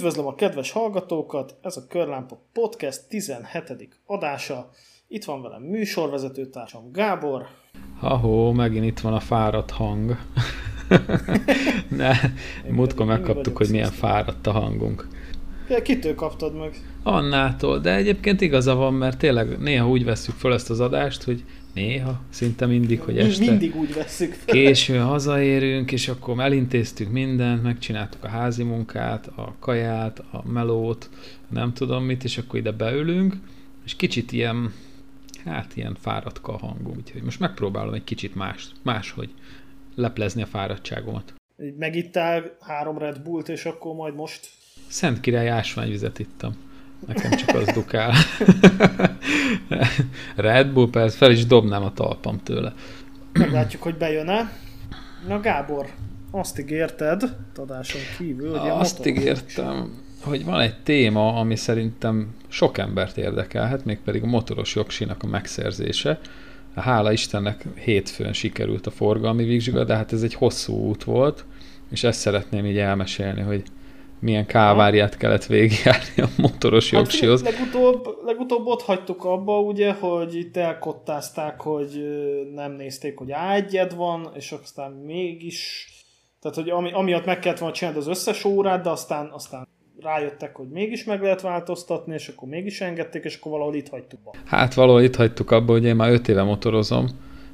Üdvözlöm a kedves hallgatókat, ez a Körlámpa Podcast 17. adása. Itt van velem műsorvezetőtársam Gábor. Ahó, megint itt van a fáradt hang. ne, múltkor megkaptuk, hogy milyen fáradt a hangunk. Ja, kitől kaptad meg? Annától, de egyébként igaza van, mert tényleg néha úgy veszük fel ezt az adást, hogy néha, szinte mindig, hogy este Mindig úgy veszük fel. késő hazaérünk, és akkor elintéztük mindent, megcsináltuk a házi munkát, a kaját, a melót, nem tudom mit, és akkor ide beülünk, és kicsit ilyen, hát ilyen fáradtka a hangom, úgyhogy most megpróbálom egy kicsit más, máshogy leplezni a fáradtságomat. Megittál három Red Bullt, és akkor majd most... Szent király ásványvizet ittam. Nekem csak az dukál. Red Bull, persze, fel is dobnám a talpam tőle. Meglátjuk, hogy bejön-e. Na Gábor, azt ígérted, adáson kívül, hogy Azt ígértem, hogy van egy téma, ami szerintem sok embert érdekelhet, mégpedig a motoros jogsinak a megszerzése. Hála Istennek hétfőn sikerült a forgalmi vizsga, de hát ez egy hosszú út volt, és ezt szeretném így elmesélni, hogy milyen káváriát kellett végigjárni a motoros hát, jogsihoz. Legutóbb, legutóbb ott hagytuk abba, ugye, hogy itt elkottázták, hogy nem nézték, hogy ágyed van, és aztán mégis, tehát hogy ami, amiatt meg kellett volna csinálni az összes órát, de aztán, aztán rájöttek, hogy mégis meg lehet változtatni, és akkor mégis engedték, és akkor valahol itt hagytuk abba. Hát valahol itt hagytuk abba, hogy én már 5 éve motorozom,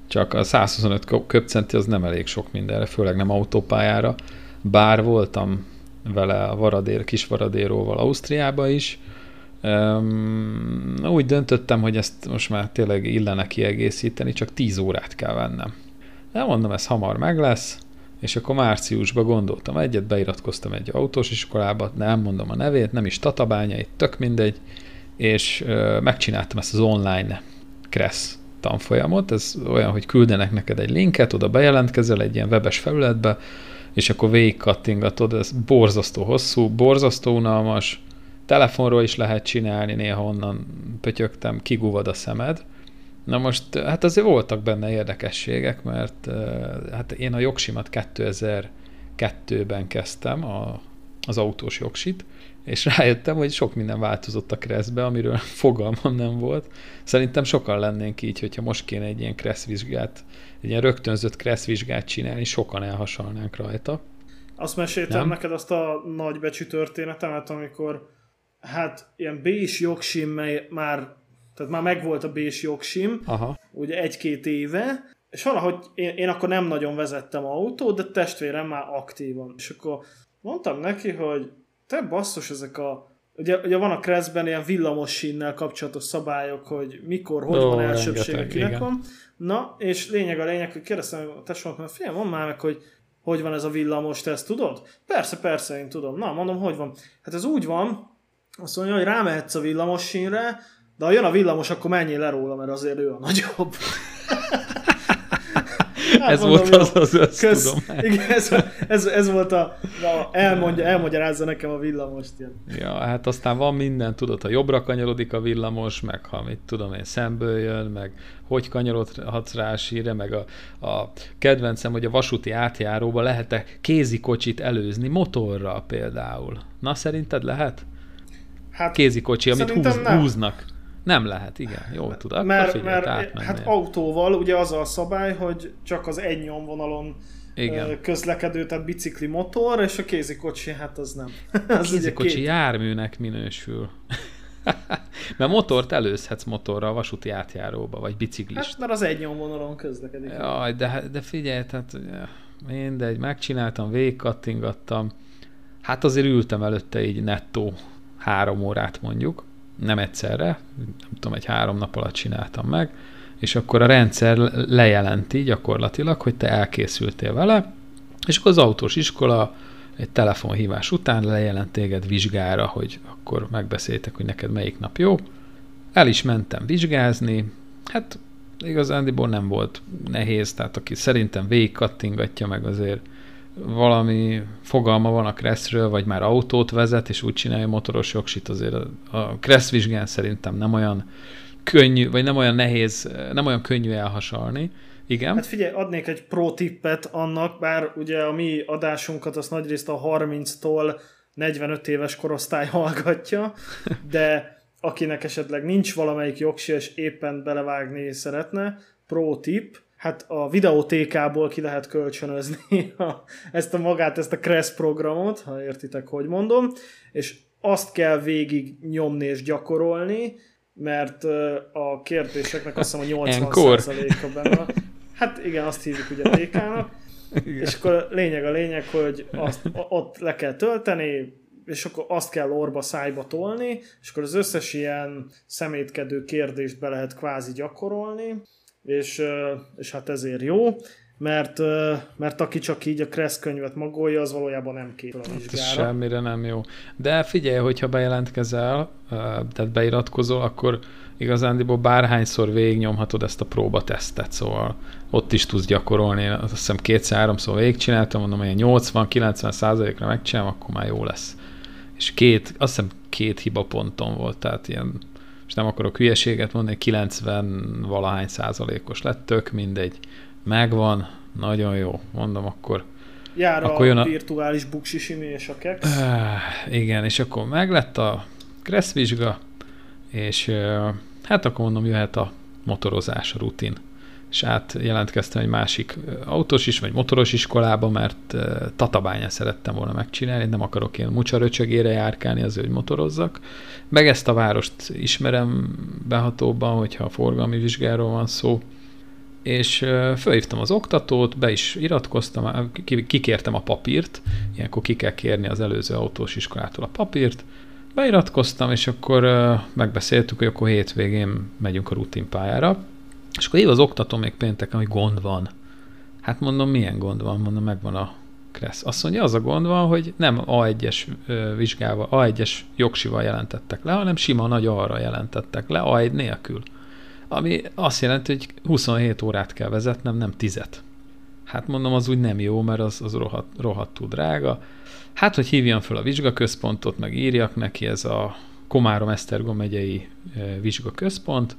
csak a 125 köpcenti az nem elég sok mindenre, főleg nem autópályára. Bár voltam vele a varadér, kis varadéróval Ausztriába is. Um, úgy döntöttem, hogy ezt most már tényleg illene kiegészíteni, csak 10 órát kell vennem. De mondom, ez hamar meg lesz, és akkor márciusban gondoltam egyet, beiratkoztam egy autós iskolába, nem mondom a nevét, nem is Tatabányai, tök mindegy, és uh, megcsináltam ezt az online Kressz tanfolyamot, ez olyan, hogy küldenek neked egy linket, oda bejelentkezel egy ilyen webes felületbe, és akkor végig kattingatod, ez borzasztó hosszú, borzasztó unalmas, telefonról is lehet csinálni, néha onnan pötyögtem, kiguvad a szemed. Na most, hát azért voltak benne érdekességek, mert hát én a jogsimat 2002-ben kezdtem, a, az autós jogsit, és rájöttem, hogy sok minden változott a kreszbe, amiről fogalmam nem volt. Szerintem sokan lennénk így, hogyha most kéne egy ilyen kresszvizsgát, egy ilyen rögtönzött kresszvizsgát csinálni, sokan elhasalnánk rajta. Azt meséltem nem? neked azt a nagybecsű történetemet, amikor hát ilyen B-s jogsim már, tehát már megvolt a B-s jogsim, Aha. ugye egy-két éve, és valahogy én, én akkor nem nagyon vezettem autót, de testvérem már aktívan. És akkor mondtam neki, hogy te basszus ezek a Ugye, ugye van a Crestben ilyen villamos sínnel kapcsolatos szabályok, hogy mikor, hogy oh, van elsőbség, kinek van. Na, és lényeg a lényeg, hogy kérdeztem a tesómat, mert figyelj, mondd már meg, hogy hogy van ez a villamos, te ezt tudod? Persze, persze, én tudom. Na, mondom, hogy van. Hát ez úgy van, azt mondja, hogy rámehetsz a villamos sínre, de ha jön a villamos, akkor menjél le róla, mert azért ő a nagyobb. Hát ez mondom, volt az, az, az kösz, tudom. Igen, ez, ez, ez volt a, a elmondja, elmagyarázza nekem a villamost. Ilyen. Ja, hát aztán van minden, tudod, ha jobbra kanyarodik a villamos, meg ha mit tudom én, szemből jön, meg hogy kanyarodhatsz rá a meg a, a kedvencem, hogy a vasúti átjáróba lehet-e kézikocsit előzni motorra például. Na, szerinted lehet? Hát, Kézikocsi, amit húz, húznak. Nem lehet, igen. Jó, tud. Akkor mert, figyelj, mert hát autóval ugye az a szabály, hogy csak az egy nyomvonalon igen. közlekedő, tehát bicikli motor, és a kézikocsi, hát az nem. az kézikocsi két... járműnek minősül. mert motort előzhetsz motorra a vasúti átjáróba, vagy biciklist. Hát mert az egy nyomvonalon közlekedik. Jaj, de, de figyelj, tehát mindegy, megcsináltam, végigkattingattam. Hát azért ültem előtte így nettó három órát mondjuk, nem egyszerre, nem tudom, egy három nap alatt csináltam meg, és akkor a rendszer lejelenti gyakorlatilag, hogy te elkészültél vele, és akkor az autós iskola egy telefonhívás után lejelent téged vizsgára, hogy akkor megbeszéltek, hogy neked melyik nap jó. El is mentem vizsgázni, hát igazándiból nem volt nehéz, tehát aki szerintem végig kattingatja meg azért valami fogalma van a Kresszről, vagy már autót vezet, és úgy csinálja motoros jogsit, azért a, Kressz vizsgán szerintem nem olyan könnyű, vagy nem olyan nehéz, nem olyan könnyű elhasalni. Igen. Hát figyelj, adnék egy pro tippet annak, bár ugye a mi adásunkat azt nagyrészt a 30-tól 45 éves korosztály hallgatja, de akinek esetleg nincs valamelyik jogsi, és éppen belevágni szeretne, pro tip, hát a videótékából ki lehet kölcsönözni a, ezt a magát, ezt a Crest programot, ha értitek, hogy mondom, és azt kell végig nyomni és gyakorolni, mert a kérdéseknek azt hiszem a 80%-a benne. Hát igen, azt hívjuk ugye TK-nak. És akkor a lényeg a lényeg, hogy azt, ott le kell tölteni, és akkor azt kell orba szájba tolni, és akkor az összes ilyen szemétkedő kérdést be lehet kvázi gyakorolni, és, és hát ezért jó, mert, mert aki csak így a Kressz könyvet magolja, az valójában nem képül a vizsgára. Hát semmire nem jó. De figyelj, hogyha bejelentkezel, tehát beiratkozol, akkor igazándiból bárhányszor végignyomhatod ezt a próbatesztet, szóval ott is tudsz gyakorolni. Azt hiszem kétszer-háromszor végigcsináltam, mondom, hogy 80-90 százalékra megcsinálom, akkor már jó lesz. És két, azt hiszem két hiba ponton volt, tehát ilyen, és nem akarok hülyeséget mondani, 90 valahány százalékos lett, tök mindegy. Megvan, nagyon jó, mondom, akkor Jár akkor a, jön a virtuális buksisimi és a. Uh, igen, és akkor meglett a Kressz vizsga, és uh, hát akkor mondom, jöhet a motorozás, a rutin és átjelentkeztem egy másik autós is, vagy motoros iskolába, mert tatabányán szerettem volna megcsinálni, nem akarok én mucsaröcsögére járkálni az, hogy motorozzak. Meg ezt a várost ismerem behatóban, hogyha a forgalmi vizsgáról van szó, és felhívtam az oktatót, be is iratkoztam, kikértem a papírt, ilyenkor ki kell kérni az előző autós iskolától a papírt, beiratkoztam, és akkor megbeszéltük, hogy akkor hétvégén megyünk a rutinpályára, és akkor év az oktató még pénteken, hogy gond van. Hát mondom, milyen gond van? Mondom, megvan a kressz. Azt mondja, az a gond van, hogy nem A1-es vizsgával, A1-es jogsival jelentettek le, hanem sima nagy arra jelentettek le, A1 nélkül. Ami azt jelenti, hogy 27 órát kell vezetnem, nem 10 Hát mondom, az úgy nem jó, mert az, az rohadt, rohadtú drága. Hát, hogy hívjam fel a vizsgaközpontot, meg írjak neki, ez a Komárom-Esztergom megyei vizsgaközpont,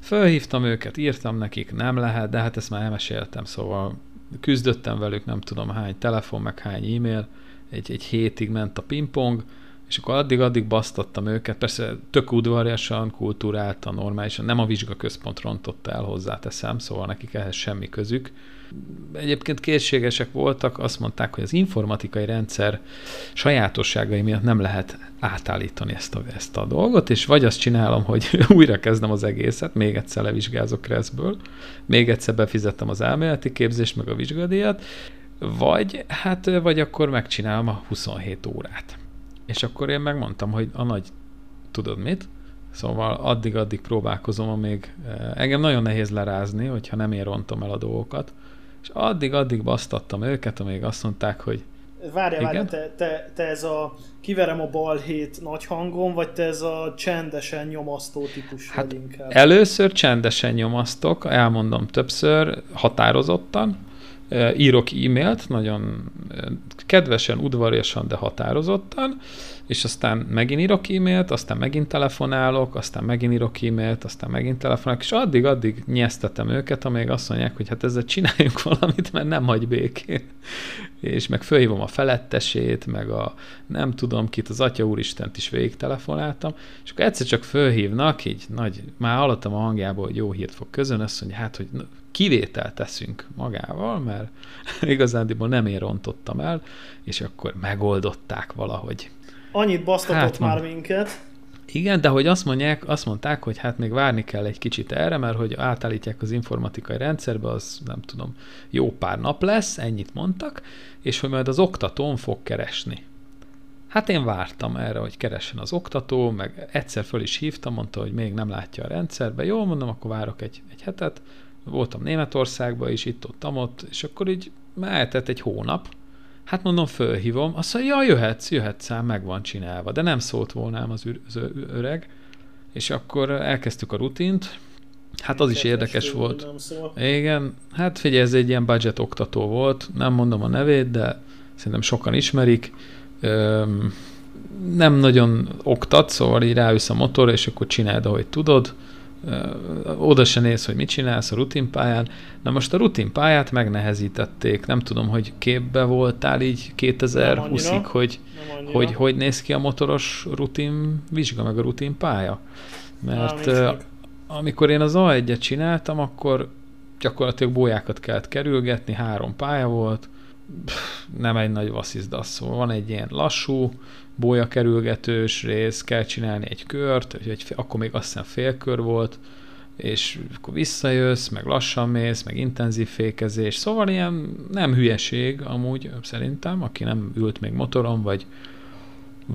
Fölhívtam őket, írtam nekik, nem lehet, de hát ezt már elmeséltem, szóval küzdöttem velük, nem tudom hány telefon, meg hány e-mail, egy, egy hétig ment a pingpong, és akkor addig-addig basztattam őket, persze tök udvariasan, kultúráltan, normálisan, nem a vizsgaközpont rontotta el hozzáteszem, szóval nekik ehhez semmi közük, egyébként készségesek voltak, azt mondták, hogy az informatikai rendszer sajátosságai miatt nem lehet átállítani ezt a, ezt a dolgot, és vagy azt csinálom, hogy újra kezdem az egészet, még egyszer levizsgázok Kreszből, még egyszer befizettem az elméleti képzést, meg a vizsgadíjat, vagy, hát, vagy akkor megcsinálom a 27 órát. És akkor én megmondtam, hogy a nagy, tudod mit? Szóval addig-addig próbálkozom, amíg eh, engem nagyon nehéz lerázni, hogyha nem én rontom el a dolgokat, és addig-addig basztattam őket, amíg azt mondták, hogy Várjál, várjál, te, te, te ez a kiverem a balhét nagy hangon, vagy te ez a csendesen nyomasztó típus hát vagy inkább? Először csendesen nyomasztok, elmondom többször, határozottan, írok e-mailt, nagyon kedvesen, udvariasan, de határozottan, és aztán megint írok e-mailt, aztán megint telefonálok, aztán megint írok e-mailt, aztán megint telefonálok, és addig-addig nyesztetem őket, amíg azt mondják, hogy hát ezzel csináljunk valamit, mert nem hagy békén. És meg fölhívom a felettesét, meg a nem tudom kit, az Atya Úristent is végig telefonáltam, és akkor egyszer csak fölhívnak, így nagy, már hallottam a hangjából, hogy jó hírt fog közön, azt mondja, hát, hogy kivételt teszünk magával, mert igazándiból nem én rontottam el, és akkor megoldották valahogy. Annyit basztatott hát, már minket. Igen, de hogy azt mondják, azt mondták, hogy hát még várni kell egy kicsit erre, mert hogy átállítják az informatikai rendszerbe, az nem tudom, jó pár nap lesz, ennyit mondtak, és hogy majd az oktatón fog keresni. Hát én vártam erre, hogy keressen az oktató, meg egyszer föl is hívtam, mondta, hogy még nem látja a rendszerbe. Jó, mondom, akkor várok egy, egy hetet. Voltam Németországban is, itt-ott, ott, és akkor így mehetett egy hónap, Hát mondom, fölhívom, azt mondja, ja, jöhetsz, jöhetsz ám, meg van csinálva. De nem szólt volna az, az öreg, és akkor elkezdtük a rutint, Hát az is érdekes volt. Igen, hát figyelj, ez egy ilyen budget oktató volt, nem mondom a nevét, de szerintem sokan ismerik. Öm, nem nagyon oktat, szóval így ráülsz a motor, és akkor csináld, ahogy tudod. Oda se néz, hogy mit csinálsz a rutinpályán. Na most a rutinpályát megnehezítették. Nem tudom, hogy képbe voltál így 2020-ig, hogy, hogy hogy néz ki a motoros rutin vizsga, meg a rutin pálya. Mert Na, amikor én az A1-et csináltam, akkor gyakorlatilag bójákat kellett kerülgetni, három pálya volt, nem egy nagy vasszizdasz, szóval van egy ilyen lassú, bója kerülgetős rész, kell csinálni egy kört, egy, akkor még azt hiszem félkör volt, és akkor visszajössz, meg lassan mész, meg intenzív fékezés, szóval ilyen nem hülyeség amúgy szerintem, aki nem ült még motoron, vagy,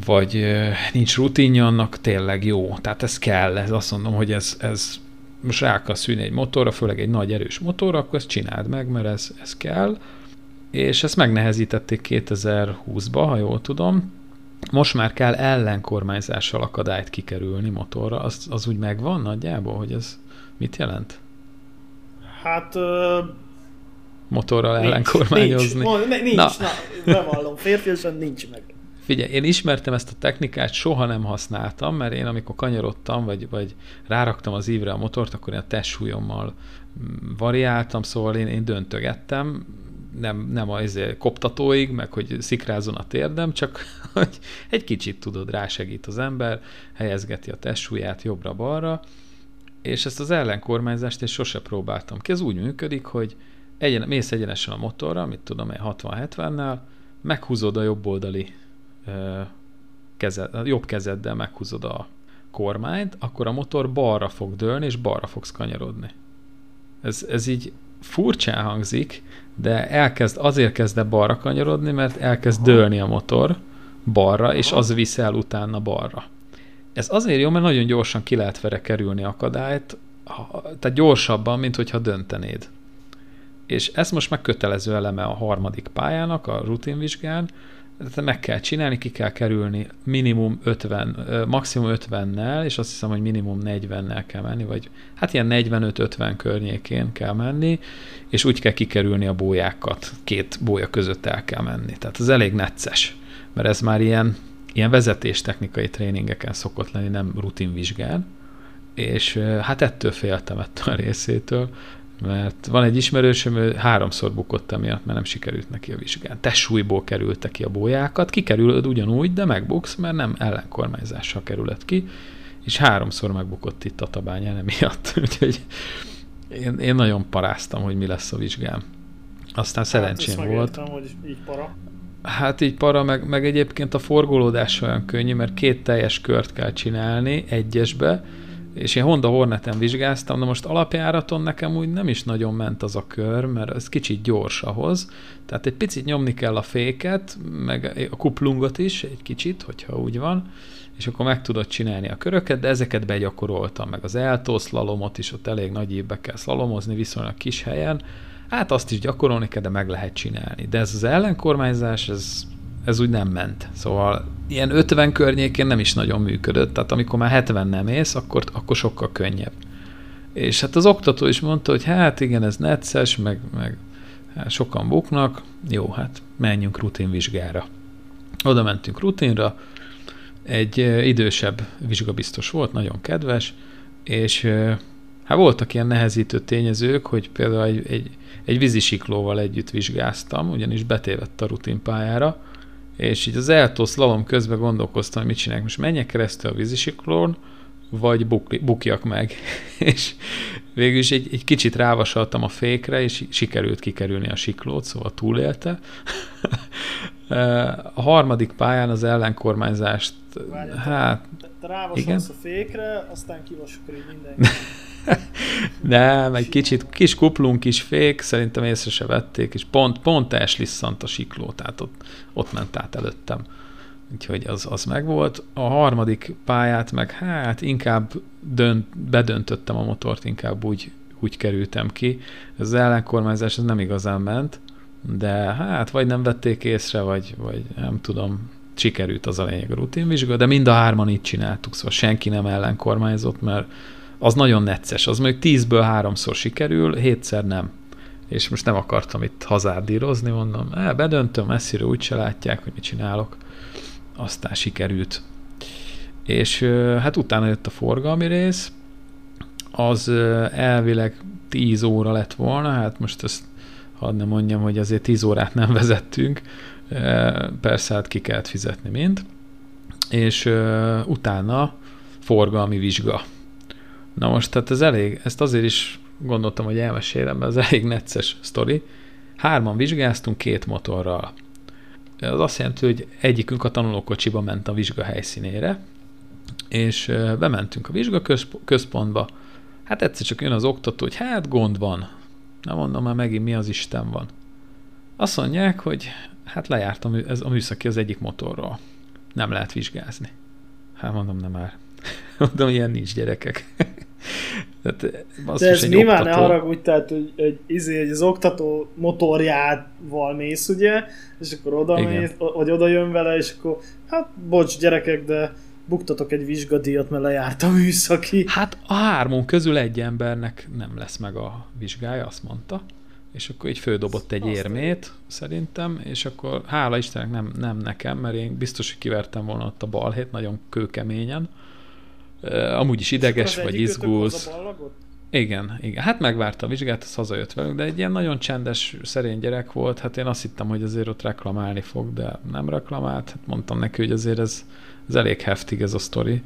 vagy nincs rutinja, annak tényleg jó. Tehát ez kell, ez azt mondom, hogy ez, ez most rá kell szűni egy motorra, főleg egy nagy erős motorra, akkor ezt csináld meg, mert ez, ez kell. És ezt megnehezítették 2020-ba, ha jól tudom. Most már kell ellenkormányzással akadályt kikerülni motorra. Az, az úgy megvan nagyjából, hogy ez mit jelent? Hát... Uh... Motorral nincs, ellenkormányozni. Nincs, nincs, na. na bevallom, férfiasan nincs meg. Figyelj, én ismertem ezt a technikát, soha nem használtam, mert én amikor kanyarodtam, vagy, vagy ráraktam az ívre a motort, akkor én a testsúlyommal mm, variáltam, szóval én, én döntögettem, nem, nem a ezért koptatóig, meg hogy szikrázon a térdem, csak hogy egy kicsit tudod, rásegít az ember, helyezgeti a testsúlyát jobbra-balra, és ezt az ellenkormányzást én sose próbáltam ki. Ez úgy működik, hogy egyen, mész egyenesen a motorra, mit tudom én 60-70-nel, meghúzod a jobb oldali kezed, a jobb kezeddel meghúzod a kormányt, akkor a motor balra fog dőlni, és balra fogsz kanyarodni. Ez, ez így furcsán hangzik, de elkezd, azért kezd el balra kanyarodni, mert elkezd Aha. dőlni a motor balra, Aha. és az visz el utána balra. Ez azért jó, mert nagyon gyorsan ki lehet vele kerülni akadályt, tehát gyorsabban, mint hogyha döntenéd. És ez most meg kötelező eleme a harmadik pályának, a rutinvizsgán, meg kell csinálni, ki kell kerülni minimum 50, maximum 50-nel, és azt hiszem, hogy minimum 40-nel kell menni, vagy hát ilyen 45-50 környékén kell menni, és úgy kell kikerülni a bójákat, két bója között el kell menni. Tehát ez elég necces, mert ez már ilyen, ilyen vezetéstechnikai tréningeken szokott lenni, nem rutinvizsgán, és hát ettől féltem ettől a részétől, mert van egy ismerősöm, ő háromszor bukott emiatt, mert nem sikerült neki a vizsgán. Te súlyból kerülte ki a bójákat, kikerülöd ugyanúgy, de megbuksz, mert nem ellenkormányzással kerülött ki, és háromszor megbukott itt a tabányán emiatt. Úgyhogy én, én nagyon paráztam, hogy mi lesz a vizsgám. Aztán szerencsém hát, volt. Megértem, hogy így para. Hát így para, meg, meg egyébként a forgolódás olyan könnyű, mert két teljes kört kell csinálni egyesbe, és én Honda Horneten vizsgáztam, de most alapjáraton nekem úgy nem is nagyon ment az a kör, mert ez kicsit gyors ahhoz, tehát egy picit nyomni kell a féket, meg a kuplungot is egy kicsit, hogyha úgy van, és akkor meg tudod csinálni a köröket, de ezeket begyakoroltam, meg az eltószlalomot is, ott elég nagy évbe kell szalomozni viszonylag kis helyen, hát azt is gyakorolni kell, de meg lehet csinálni. De ez az ellenkormányzás, ez ez úgy nem ment. Szóval ilyen 50 környékén nem is nagyon működött, tehát amikor már 70 nem ész, akkor, akkor sokkal könnyebb. És hát az oktató is mondta, hogy hát igen, ez necces, meg, meg hát sokan buknak, jó, hát menjünk rutinvizsgára. Oda mentünk rutinra, egy idősebb vizsgabiztos volt, nagyon kedves, és hát voltak ilyen nehezítő tényezők, hogy például egy, egy, egy vízisiklóval együtt vizsgáztam, ugyanis betévett a rutinpályára, és így az eltosz lalom közben gondolkoztam, hogy mit csinálják. Most menjek keresztül a vízisiklón, vagy buk, bukjak meg. és végül is egy, egy kicsit rávasaltam a fékre, és sikerült kikerülni a siklót, szóval túlélte. a harmadik pályán az ellenkormányzást, Várjál, hát... Te, te rávasalsz a fékre, aztán kivasok mindenki. Nem, egy kicsit kis kuplunk, kis fék, szerintem észre se vették, és pont, pont elslisszant a sikló, tehát ott, ott ment át előttem. Úgyhogy az, az megvolt. A harmadik pályát meg hát inkább dönt, bedöntöttem a motort, inkább úgy, úgy kerültem ki. Az ellenkormányzás ez nem igazán ment, de hát vagy nem vették észre, vagy, vagy nem tudom, sikerült az a lényeg a rutinvizsga, de mind a hárman így csináltuk, szóval senki nem ellenkormányzott, mert az nagyon necces. Az mondjuk tízből háromszor sikerül, hétszer nem. És most nem akartam itt hazárdírozni, mondom, eh, bedöntöm, messzire úgy se látják, hogy mit csinálok. Aztán sikerült. És hát utána jött a forgalmi rész, az elvileg 10 óra lett volna, hát most ezt hadd ne mondjam, hogy azért 10 órát nem vezettünk, persze hát ki kellett fizetni mind, és utána forgalmi vizsga. Na most, tehát ez elég, ezt azért is gondoltam, hogy elmesélem, mert ez elég necces sztori. Hárman vizsgáztunk két motorral. Az azt jelenti, hogy egyikünk a tanulókocsiba ment a vizsga helyszínére, és bementünk a vizsgaközpontba, hát egyszer csak jön az oktató, hogy hát gond van. Na mondom már megint mi az Isten van. Azt mondják, hogy hát lejártam ez a műszaki az egyik motorról. Nem lehet vizsgázni. Hát mondom, nem már. mondom, ilyen nincs gyerekek. Tehát, De ez nyilván oktató... ne haragudj, tehát hogy, hogy, izé, hogy az oktató motorjával mész, ugye, és akkor oda mész, vagy oda jön vele, és akkor hát bocs gyerekek, de buktatok egy vizsgadíjat, mert lejárt a műszaki. Hát a hármunk közül egy embernek nem lesz meg a vizsgája, azt mondta. És akkor így fődobott egy azt érmét, azt szerintem, és akkor hála Istennek nem, nem nekem, mert én biztos, hogy kivertem volna ott a balhét nagyon kőkeményen. Amúgy is ideges vagy izgulsz. Igen, igen. Hát megvárta a vizsgát, az hazajött velünk, de egy ilyen nagyon csendes, szerény gyerek volt. Hát én azt hittem, hogy azért ott reklamálni fog, de nem reklamált. Hát mondtam neki, hogy azért ez, ez elég heftig ez a sztori.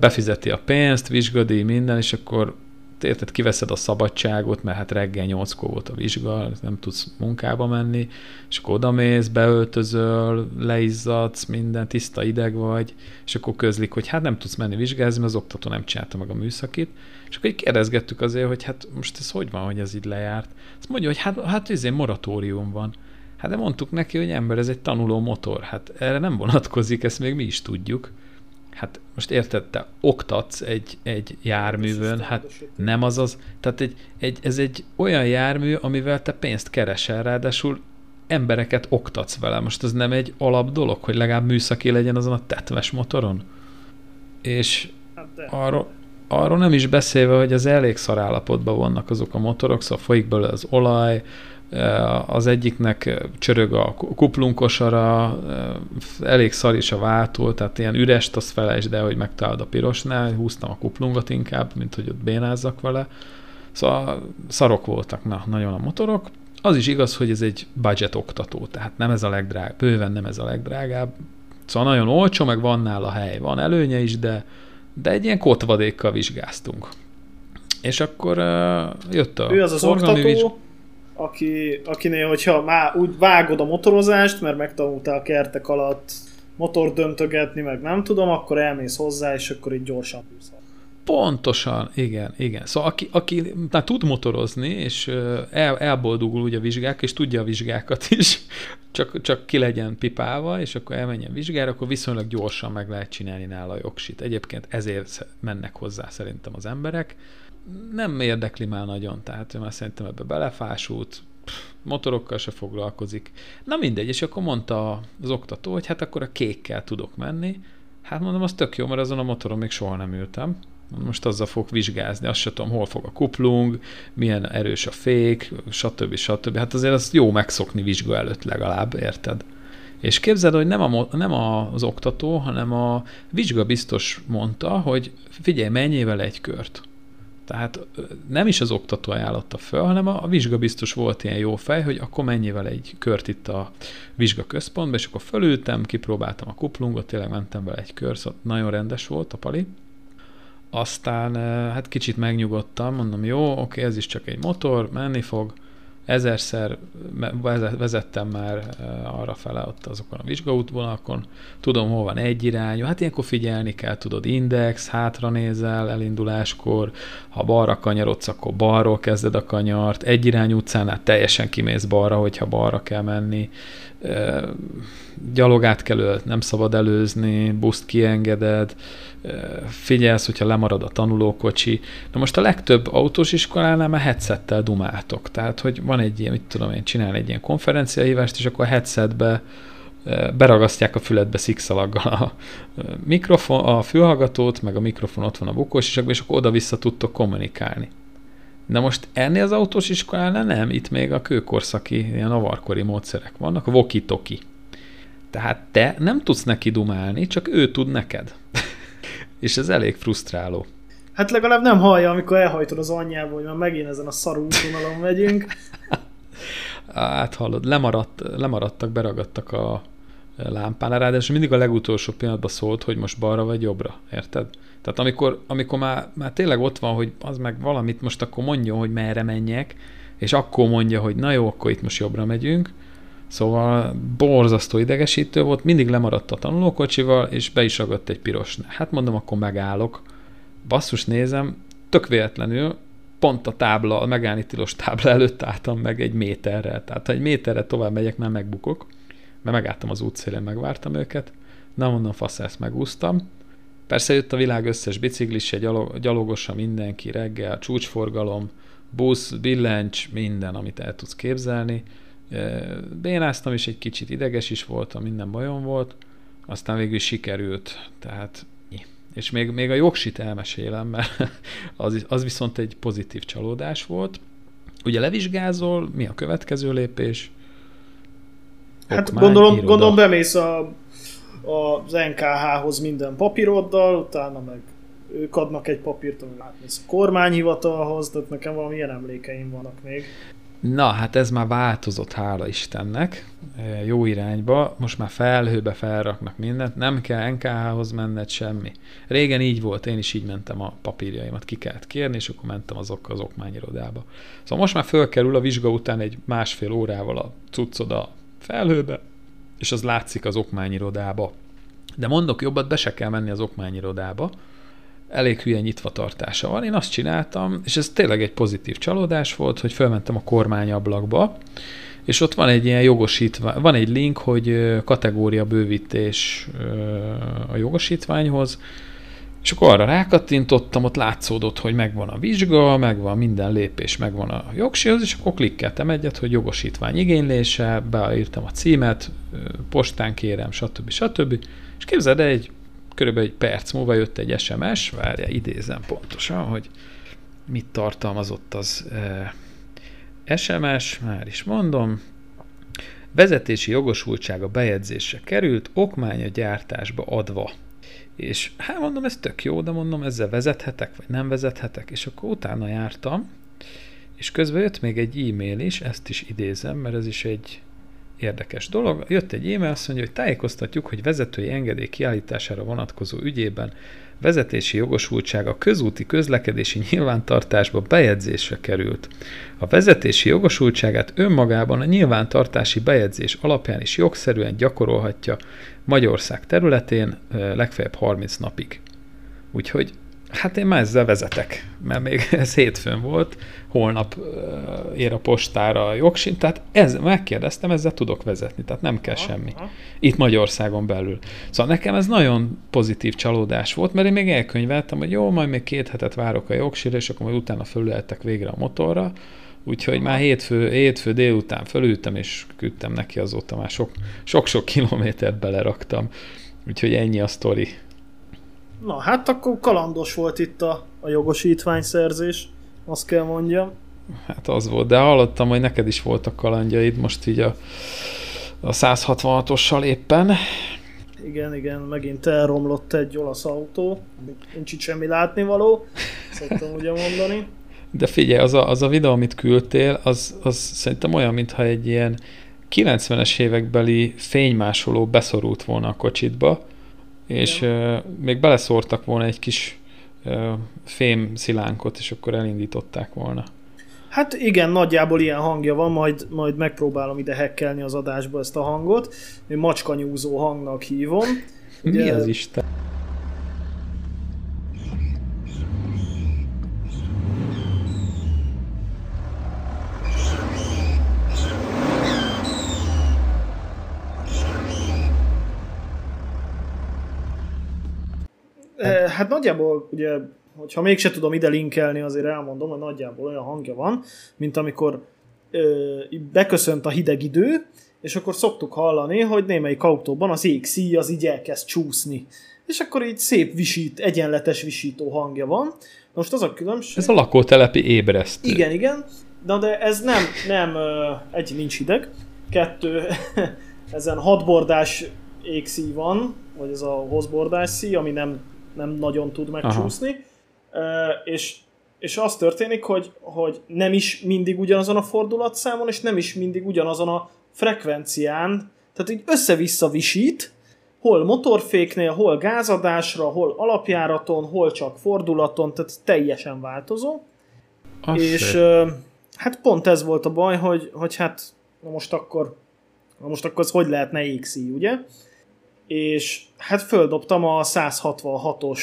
Befizeti a pénzt, vizsgadi, minden, és akkor érted, kiveszed a szabadságot, mert hát reggel nyolckor volt a vizsga, nem tudsz munkába menni, és akkor odamész, beöltözöl, leizzadsz, minden, tiszta ideg vagy, és akkor közlik, hogy hát nem tudsz menni vizsgázni, mert az oktató nem csinálta meg a műszakit, és akkor így kérdezgettük azért, hogy hát most ez hogy van, hogy ez így lejárt. Azt mondja, hogy hát, hát ez egy moratórium van. Hát de mondtuk neki, hogy ember, ez egy tanuló motor, hát erre nem vonatkozik, ezt még mi is tudjuk. Hát most érted, te oktatsz egy, egy járművön, hát nem az az, tehát egy, egy, ez egy olyan jármű, amivel te pénzt keresel, ráadásul embereket oktatsz vele. Most ez nem egy alap dolog, hogy legalább műszaki legyen azon a tetves motoron? És hát arról, arról nem is beszélve, hogy az elég szarállapotban vannak azok a motorok, szóval folyik belőle az olaj, az egyiknek csörög a kuplunkosara, eh, elég szar is a váltó, tehát ilyen üres, azt felejtsd el, hogy megtalálod a pirosnál, húztam a kuplungot inkább, mint hogy ott bénázzak vele. Szóval szarok voltak na, nagyon a motorok. Az is igaz, hogy ez egy budget oktató, tehát nem ez a legdrágább, bőven nem ez a legdrágább. Szóval nagyon olcsó, meg van nála hely, van előnye is, de, de egy ilyen kotvadékkal vizsgáztunk. És akkor uh, jött a Ő az az oktató, vizs aki, akinél, hogyha már úgy vágod a motorozást, mert megtanultál kertek alatt motor döntögetni, meg nem tudom, akkor elmész hozzá, és akkor így gyorsan húzhat. Pontosan, igen, igen. Szóval aki, aki már tud motorozni, és el, elboldogul úgy a vizsgák, és tudja a vizsgákat is, csak, csak ki legyen pipálva, és akkor elmenjen vizsgára, akkor viszonylag gyorsan meg lehet csinálni nála a jogsit. Egyébként ezért mennek hozzá szerintem az emberek nem érdekli már nagyon, tehát ő már szerintem ebbe belefásult, motorokkal se foglalkozik. Na mindegy, és akkor mondta az oktató, hogy hát akkor a kékkel tudok menni. Hát mondom, az tök jó, mert azon a motoron még soha nem ültem. Most azzal fog vizsgázni, azt sem tudom, hol fog a kuplung, milyen erős a fék, stb. stb. Hát azért az jó megszokni vizsga előtt legalább, érted? És képzeld, hogy nem, a, nem az oktató, hanem a vizsga biztos mondta, hogy figyelj, mennyivel egy kört. Tehát nem is az oktató ajánlotta fel, hanem a, a vizsga biztos volt ilyen jó fej, hogy akkor mennyivel egy kört itt a vizsga központba, és akkor fölültem, kipróbáltam a kuplungot, tényleg mentem vele egy kör, szóval nagyon rendes volt a pali. Aztán hát kicsit megnyugodtam, mondom, jó, oké, ez is csak egy motor, menni fog, ezerszer vezettem már eh, arra fele ott azokon a vizsgaútvonalakon, tudom, hol van egy irányú, hát ilyenkor figyelni kell, tudod, index, hátra nézel elinduláskor, ha balra kanyarodsz, akkor balról kezded a kanyart, egy irányú utcánál teljesen kimész balra, hogyha balra kell menni, gyalogát kell nem szabad előzni, buszt kiengeded, figyelsz, hogyha lemarad a tanulókocsi. Na most a legtöbb autós iskolánál már headsettel dumáltok. Tehát, hogy van egy ilyen, mit tudom én, csinál egy ilyen konferenciahívást, és akkor a headsetbe beragasztják a füledbe szikszalaggal a mikrofon, a fülhallgatót, meg a mikrofon ott van a bukós és akkor oda-vissza tudtok kommunikálni. De most ennél az autós iskolánál nem, itt még a kőkorszaki, ilyen avarkori módszerek vannak, voki-toki. Tehát te nem tudsz neki dumálni, csak ő tud neked és ez elég frusztráló. Hát Hát legalább nem hallja, amikor elhajtod az anyjába, hogy már megint ezen a szarú útvonalon megyünk. Hát hallod, lemaradt, lemaradtak, beragadtak a lámpán, ráadásul mindig a legutolsó pillanatban szólt, hogy most balra vagy jobbra, érted? Tehát amikor, amikor már, már tényleg ott van, hogy az meg valamit most akkor mondjon, hogy merre menjek, és akkor mondja, hogy na jó, akkor itt most jobbra megyünk, Szóval borzasztó idegesítő volt, mindig lemaradt a tanulókocsival, és be is ragadt egy piros. Hát mondom, akkor megállok. Basszus nézem, tök véletlenül, pont a tábla, a megállni tilos tábla előtt álltam meg egy méterrel. Tehát ha egy méterre tovább megyek, már megbukok, mert megálltam az útszélén, megvártam őket. Na mondom, fasz, ezt megúsztam. Persze jött a világ összes biciklise, gyalog, gyalogosa mindenki, reggel, csúcsforgalom, busz, billencs, minden, amit el tudsz képzelni Bénáztam is egy kicsit, ideges is voltam, minden bajom volt, aztán végül sikerült, tehát és még, még a jogsit elmesélem, mert az, az viszont egy pozitív csalódás volt. Ugye levizsgázol, mi a következő lépés? Hát Okmány, gondolom, gondolom bemész a, az NKH-hoz minden papíroddal, utána meg ők adnak egy papírt, ami átmész a kormányhivatalhoz, tehát nekem valami ilyen emlékeim vannak még. Na, hát ez már változott, hála Istennek, e, jó irányba. Most már felhőbe felraknak mindent, nem kell NKH-hoz menned semmi. Régen így volt, én is így mentem a papírjaimat, ki kellett kérni, és akkor mentem azok az okmányirodába. Szóval most már fölkerül a vizsga után egy másfél órával a cuccod a felhőbe, és az látszik az okmányirodába. De mondok jobbat, be se kell menni az okmányirodába, elég hülye nyitva tartása van. Én azt csináltam, és ez tényleg egy pozitív csalódás volt, hogy felmentem a kormányablakba, és ott van egy ilyen jogosítvány, van egy link, hogy kategória bővítés a jogosítványhoz, és akkor arra rákattintottam, ott látszódott, hogy megvan a vizsga, megvan minden lépés, megvan a jogsihoz, és akkor klikkeltem egyet, hogy jogosítvány igénylése, beírtam a címet, postán kérem, stb. stb. És képzeld, egy körülbelül egy perc múlva jött egy SMS, várja, idézem pontosan, hogy mit tartalmazott az e, SMS, már is mondom, vezetési jogosultsága bejegyzésre került, okmánya gyártásba adva. És hát mondom, ez tök jó, de mondom, ezzel vezethetek, vagy nem vezethetek, és akkor utána jártam, és közben jött még egy e-mail is, ezt is idézem, mert ez is egy érdekes dolog. Jött egy e-mail, azt mondja, hogy tájékoztatjuk, hogy vezetői engedély kiállítására vonatkozó ügyében vezetési jogosultság a közúti közlekedési nyilvántartásba bejegyzésre került. A vezetési jogosultságát önmagában a nyilvántartási bejegyzés alapján is jogszerűen gyakorolhatja Magyarország területén legfeljebb 30 napig. Úgyhogy Hát én már ezzel vezetek, mert még ez hétfőn volt, holnap ér a postára a jogsin, tehát ez, megkérdeztem, ezzel tudok vezetni, tehát nem kell semmi. Itt Magyarországon belül. Szóval nekem ez nagyon pozitív csalódás volt, mert én még elkönyveltem, hogy jó, majd még két hetet várok a jogsira, és akkor majd utána fölüleltek végre a motorra, úgyhogy már hétfő, hétfő délután fölültem, és küldtem neki azóta már sok-sok kilométert beleraktam. Úgyhogy ennyi a sztori. Na hát akkor kalandos volt itt a, a jogosítványszerzés, azt kell mondjam. Hát az volt, de hallottam, hogy neked is voltak kalandjaid most így a, a 166-ossal éppen. Igen, igen, megint elromlott egy olasz autó, nincs itt semmi látnivaló, szoktam ugye mondani. De figyelj, az a, az a videó, amit küldtél, az, az szerintem olyan, mintha egy ilyen 90-es évekbeli fénymásoló beszorult volna a kocsitba, és uh, még beleszórtak volna egy kis uh, fém szilánkot, és akkor elindították volna. Hát igen, nagyjából ilyen hangja van, majd, majd megpróbálom ide hekkelni az adásba ezt a hangot. Én macskanyúzó hangnak hívom. Ugye, Mi az Isten? Hát nagyjából ugye, hogyha mégse tudom ide linkelni, azért elmondom, hogy nagyjából olyan hangja van, mint amikor ö, beköszönt a hideg idő, és akkor szoktuk hallani, hogy némelyik autóban az égszíj az így elkezd csúszni. És akkor így szép visít, egyenletes visító hangja van. Most az a különbség... Ez a lakótelepi ébresztő. Igen, igen. Na de ez nem, nem egy, nincs hideg, kettő, ezen hatbordás égszíj van, vagy ez a hozbordás szíj, ami nem nem nagyon tud megcsúszni. és, és az történik, hogy, hogy nem is mindig ugyanazon a fordulatszámon, és nem is mindig ugyanazon a frekvencián, tehát így össze-vissza visít, hol motorféknél, hol gázadásra, hol alapjáraton, hol csak fordulaton, tehát teljesen változó. Azt és szép. hát pont ez volt a baj, hogy, hogy hát na most akkor na most akkor ez hogy lehetne XI, ugye? És hát földobtam a 166-os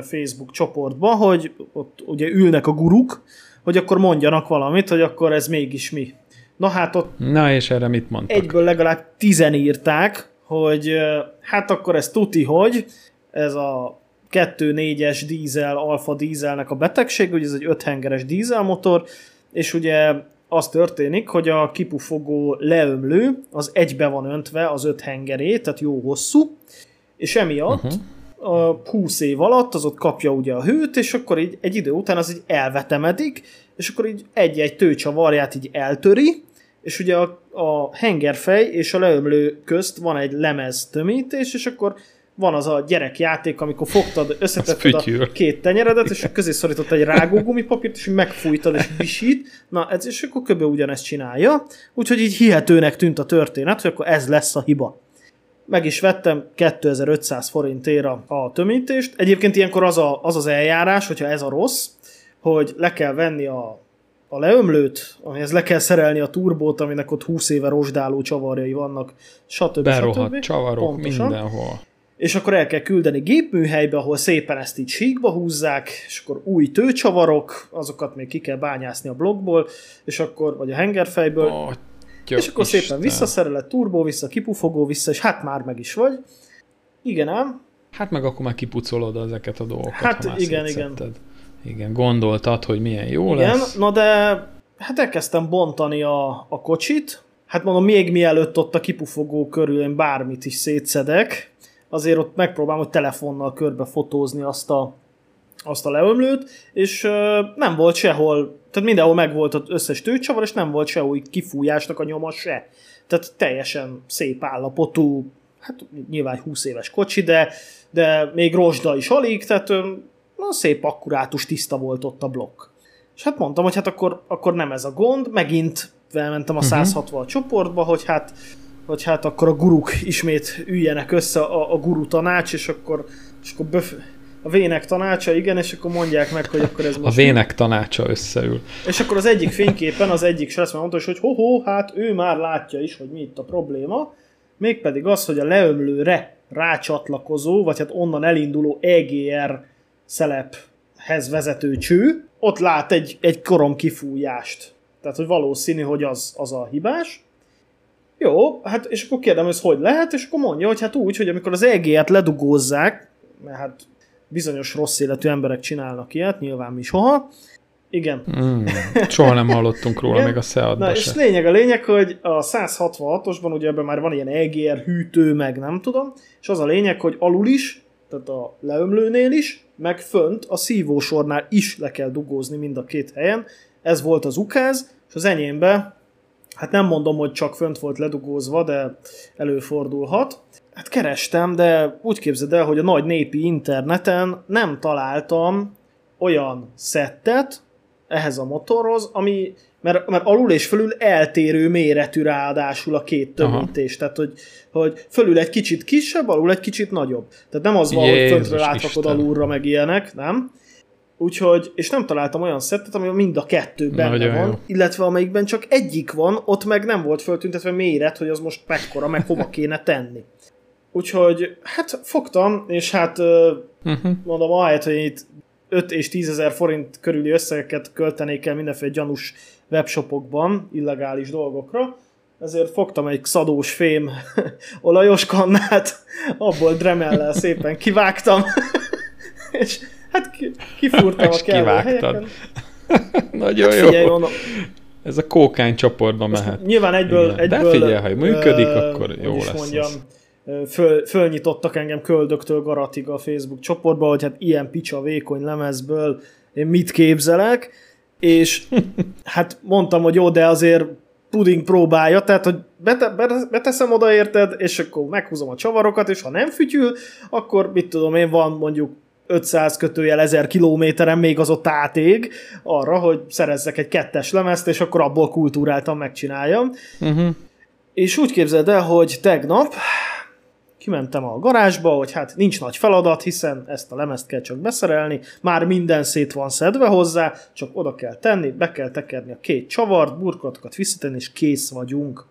Facebook csoportba, hogy ott ugye ülnek a guruk, hogy akkor mondjanak valamit, hogy akkor ez mégis mi. Na hát ott... Na és erre mit mondtak? Egyből legalább tizen írták, hogy hát akkor ez tuti, hogy ez a 2.4-es dízel, alfa dízelnek a betegség, hogy ez egy 5 hengeres dízelmotor, és ugye az történik, hogy a kipufogó leömlő az egybe van öntve az öt hengeré, tehát jó hosszú, és emiatt uh-huh. a 20 év alatt az ott kapja ugye a hőt, és akkor így egy idő után az így elvetemedik, és akkor így egy-egy tőcsavarját így eltöri, és ugye a, a hengerfej és a leömlő közt van egy lemez tömítés, és akkor van az a gyerekjáték, amikor fogtad, összetetted a két tenyeredet, és közé szorított egy rágógumipapírt, és megfújtad, és visít. Na, ez, és akkor kb. ugyanezt csinálja. Úgyhogy így hihetőnek tűnt a történet, hogy akkor ez lesz a hiba. Meg is vettem 2500 forintért a tömítést. Egyébként ilyenkor az, a, az az eljárás, hogyha ez a rossz, hogy le kell venni a a leömlőt, amihez le kell szerelni a turbót, aminek ott 20 éve rozsdáló csavarjai vannak, stb. Berohadt stb. csavarok Pontosan. mindenhol. És akkor el kell küldeni gépműhelybe, ahol szépen ezt így síkba húzzák, és akkor új tőcsavarok, azokat még ki kell bányászni a blokkból, és akkor, vagy a hengerfejből, oh, és akkor Isten. szépen visszaszereled, turbó, vissza, kipufogó, vissza, és hát már meg is vagy. Igen ám. Hát meg akkor már kipucolod ezeket a dolgokat, Hát ha igen, igen. Igen, gondoltad, hogy milyen jó Igen, lesz. na de hát elkezdtem bontani a, a kocsit, hát mondom, még mielőtt ott a kipufogó körül én bármit is szétszedek, azért ott megpróbálom, hogy telefonnal körbe fotózni azt a, azt a leömlőt, és ö, nem volt sehol, tehát mindenhol megvolt az összes tőcsavar, és nem volt sehol kifújásnak a nyoma se. Tehát teljesen szép állapotú, hát nyilván 20 éves kocsi, de, de még rozsda is alig, tehát na, szép akkurátus, tiszta volt ott a blokk. És hát mondtam, hogy hát akkor, akkor nem ez a gond, megint felmentem a 160 uh-huh. csoportba, hogy hát, hogy hát akkor a guruk ismét üljenek össze a, a guru tanács, és akkor, és akkor böf, a vének tanácsa, igen, és akkor mondják meg, hogy akkor ez most... A vének tanácsa összeül. És akkor az egyik fényképen az egyik srác mondta, hogy ho-ho, hát ő már látja is, hogy mi itt a probléma, mégpedig az, hogy a leömlőre rácsatlakozó, vagy hát onnan elinduló EGR szelephez vezető cső, ott lát egy, egy korom kifújást. Tehát, hogy valószínű, hogy az, az a hibás. Jó, hát és akkor kérdem, hogy ez hogy lehet, és akkor mondja, hogy hát úgy, hogy amikor az EG-et ledugózzák, mert hát bizonyos rossz életű emberek csinálnak ilyet, nyilván mi soha, igen. Mm, soha nem hallottunk róla, még a seat Na, se. és lényeg a lényeg, hogy a 166-osban ugye ebben már van ilyen EGR hűtő, meg nem tudom, és az a lényeg, hogy alul is, tehát a leömlőnél is, meg fönt a szívósornál is le kell dugózni mind a két helyen. Ez volt az ukáz, és az enyémbe, hát nem mondom, hogy csak fönt volt ledugózva, de előfordulhat. Hát kerestem, de úgy képzeld el, hogy a nagy népi interneten nem találtam olyan szettet ehhez a motorhoz, ami mert, mert alul és fölül eltérő méretű ráadásul a két tömítés. Aha. Tehát, hogy, hogy fölül egy kicsit kisebb, alul egy kicsit nagyobb. Tehát nem az van, hogy föntre látrakod alulra, meg ilyenek, nem? Úgyhogy, és nem találtam olyan szettet, amiben mind a kettő benne Nagyon van, jó. illetve amelyikben csak egyik van, ott meg nem volt föltüntetve méret, hogy az most mekkora, meg hova kéne tenni. Úgyhogy, hát fogtam, és hát uh-huh. mondom, ahelyett, hogy itt 5 és 10 ezer forint körüli összegeket költenék el mindenféle gyanús webshopokban, illegális dolgokra, ezért fogtam egy szadós fém olajos kannát, abból dremellel szépen kivágtam, és hát kifúrtam a kellő helyeken. Nagyon hát figyelj, jó. Mondom, ez a kókány csoportba mehet. Nyilván egyből... Igen. egyből De figyelj, ha működik, uh, akkor jó lesz. Mondjam, föl, fölnyitottak engem köldöktől garatig a Facebook csoportba, hogy hát ilyen picsa vékony lemezből én mit képzelek, és hát mondtam, hogy jó, de azért puding próbálja, tehát hogy bete, beteszem oda érted, és akkor meghúzom a csavarokat, és ha nem fütyül, akkor mit tudom én, van mondjuk 500 kötőjel 1000 kilométeren még az ott átég arra, hogy szerezzek egy kettes lemezt, és akkor abból kultúráltan megcsináljam. Uh-huh. És úgy képzeld el, hogy tegnap kimentem a garázsba, hogy hát nincs nagy feladat, hiszen ezt a lemezt kell csak beszerelni, már minden szét van szedve hozzá, csak oda kell tenni, be kell tekerni a két csavart, burkolatokat visszatenni, és kész vagyunk.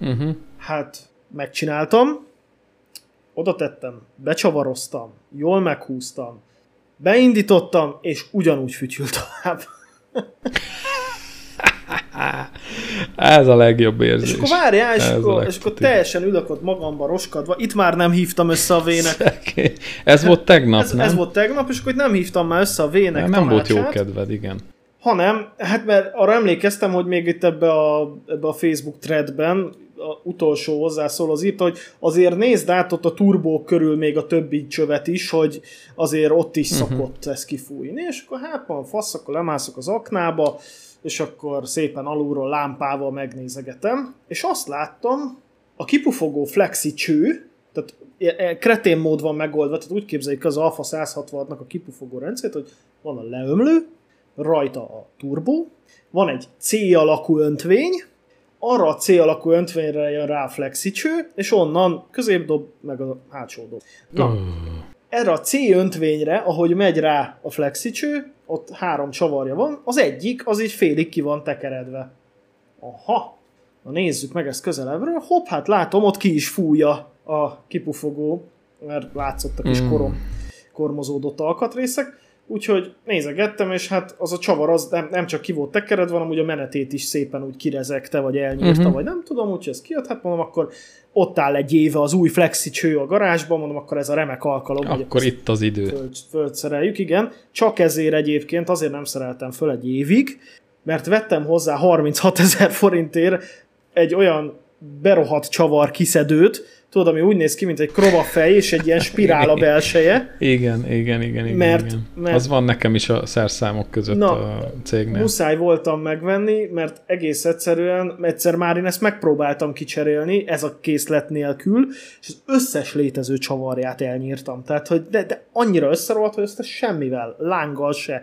Uh-huh. Hát megcsináltam, oda tettem, becsavaroztam, jól meghúztam, beindítottam, és ugyanúgy fütyült tovább. Ez a legjobb érzés. És akkor várjál, és, akkor, és akkor teljesen ülök ott magamba roskadva. Itt már nem hívtam össze a vének. Ez volt tegnap, ez, nem? Ez volt tegnap, és akkor nem hívtam már össze a vének Nem, nem volt jó kedved, igen. Hanem, hát mert arra emlékeztem, hogy még itt ebbe a, ebbe a Facebook threadben a utolsó hozzászól az írta, hogy azért nézd át ott a turbó körül még a többi csövet is, hogy azért ott is uh-huh. szokott ez kifújni, és akkor hát van fasz, akkor lemászok az aknába, és akkor szépen alulról lámpával megnézegetem, és azt láttam, a kipufogó flexi cső, tehát e, e, kretén mód van megoldva, tehát úgy képzeljük az Alfa 166-nak a kipufogó rendszert, hogy van a leömlő, rajta a turbó, van egy C alakú öntvény, arra a C alakú öntvényre jön rá a flexicső, és onnan közép dob, meg a hátsó dob. Na, erre a C öntvényre, ahogy megy rá a flexicső, ott három csavarja van, az egyik, az így félig ki van tekeredve. Aha, na nézzük meg ezt közelebbről, hopp, hát látom, ott ki is fújja a kipufogó, mert látszottak is mm. korom, kormozódott alkatrészek, Úgyhogy nézegettem, és hát az a csavar az nem, nem csak ki volt tekeredve, hanem úgy a menetét is szépen úgy kirezekte, vagy elnyírta, uh-huh. vagy nem tudom, úgyhogy ez kijött, hát mondom, akkor ott áll egy éve az új flexi cső a garázsban, mondom, akkor ez a remek alkalom. Akkor itt az idő. Föld, földszereljük, igen. Csak ezért egyébként azért nem szereltem föl egy évig, mert vettem hozzá 36 ezer forintért egy olyan berohadt csavar kiszedőt, tudod, ami úgy néz ki, mint egy fej, és egy ilyen spirál a belseje. Igen, igen, igen, igen. Mert, igen. mert az van nekem is a szerszámok között na, a cégnél. Muszáj voltam megvenni, mert egész egyszerűen, egyszer már én ezt megpróbáltam kicserélni, ez a készlet nélkül, és az összes létező csavarját elnyírtam. Tehát, hogy de, de annyira összerolt, hogy ezt semmivel, lánggal se.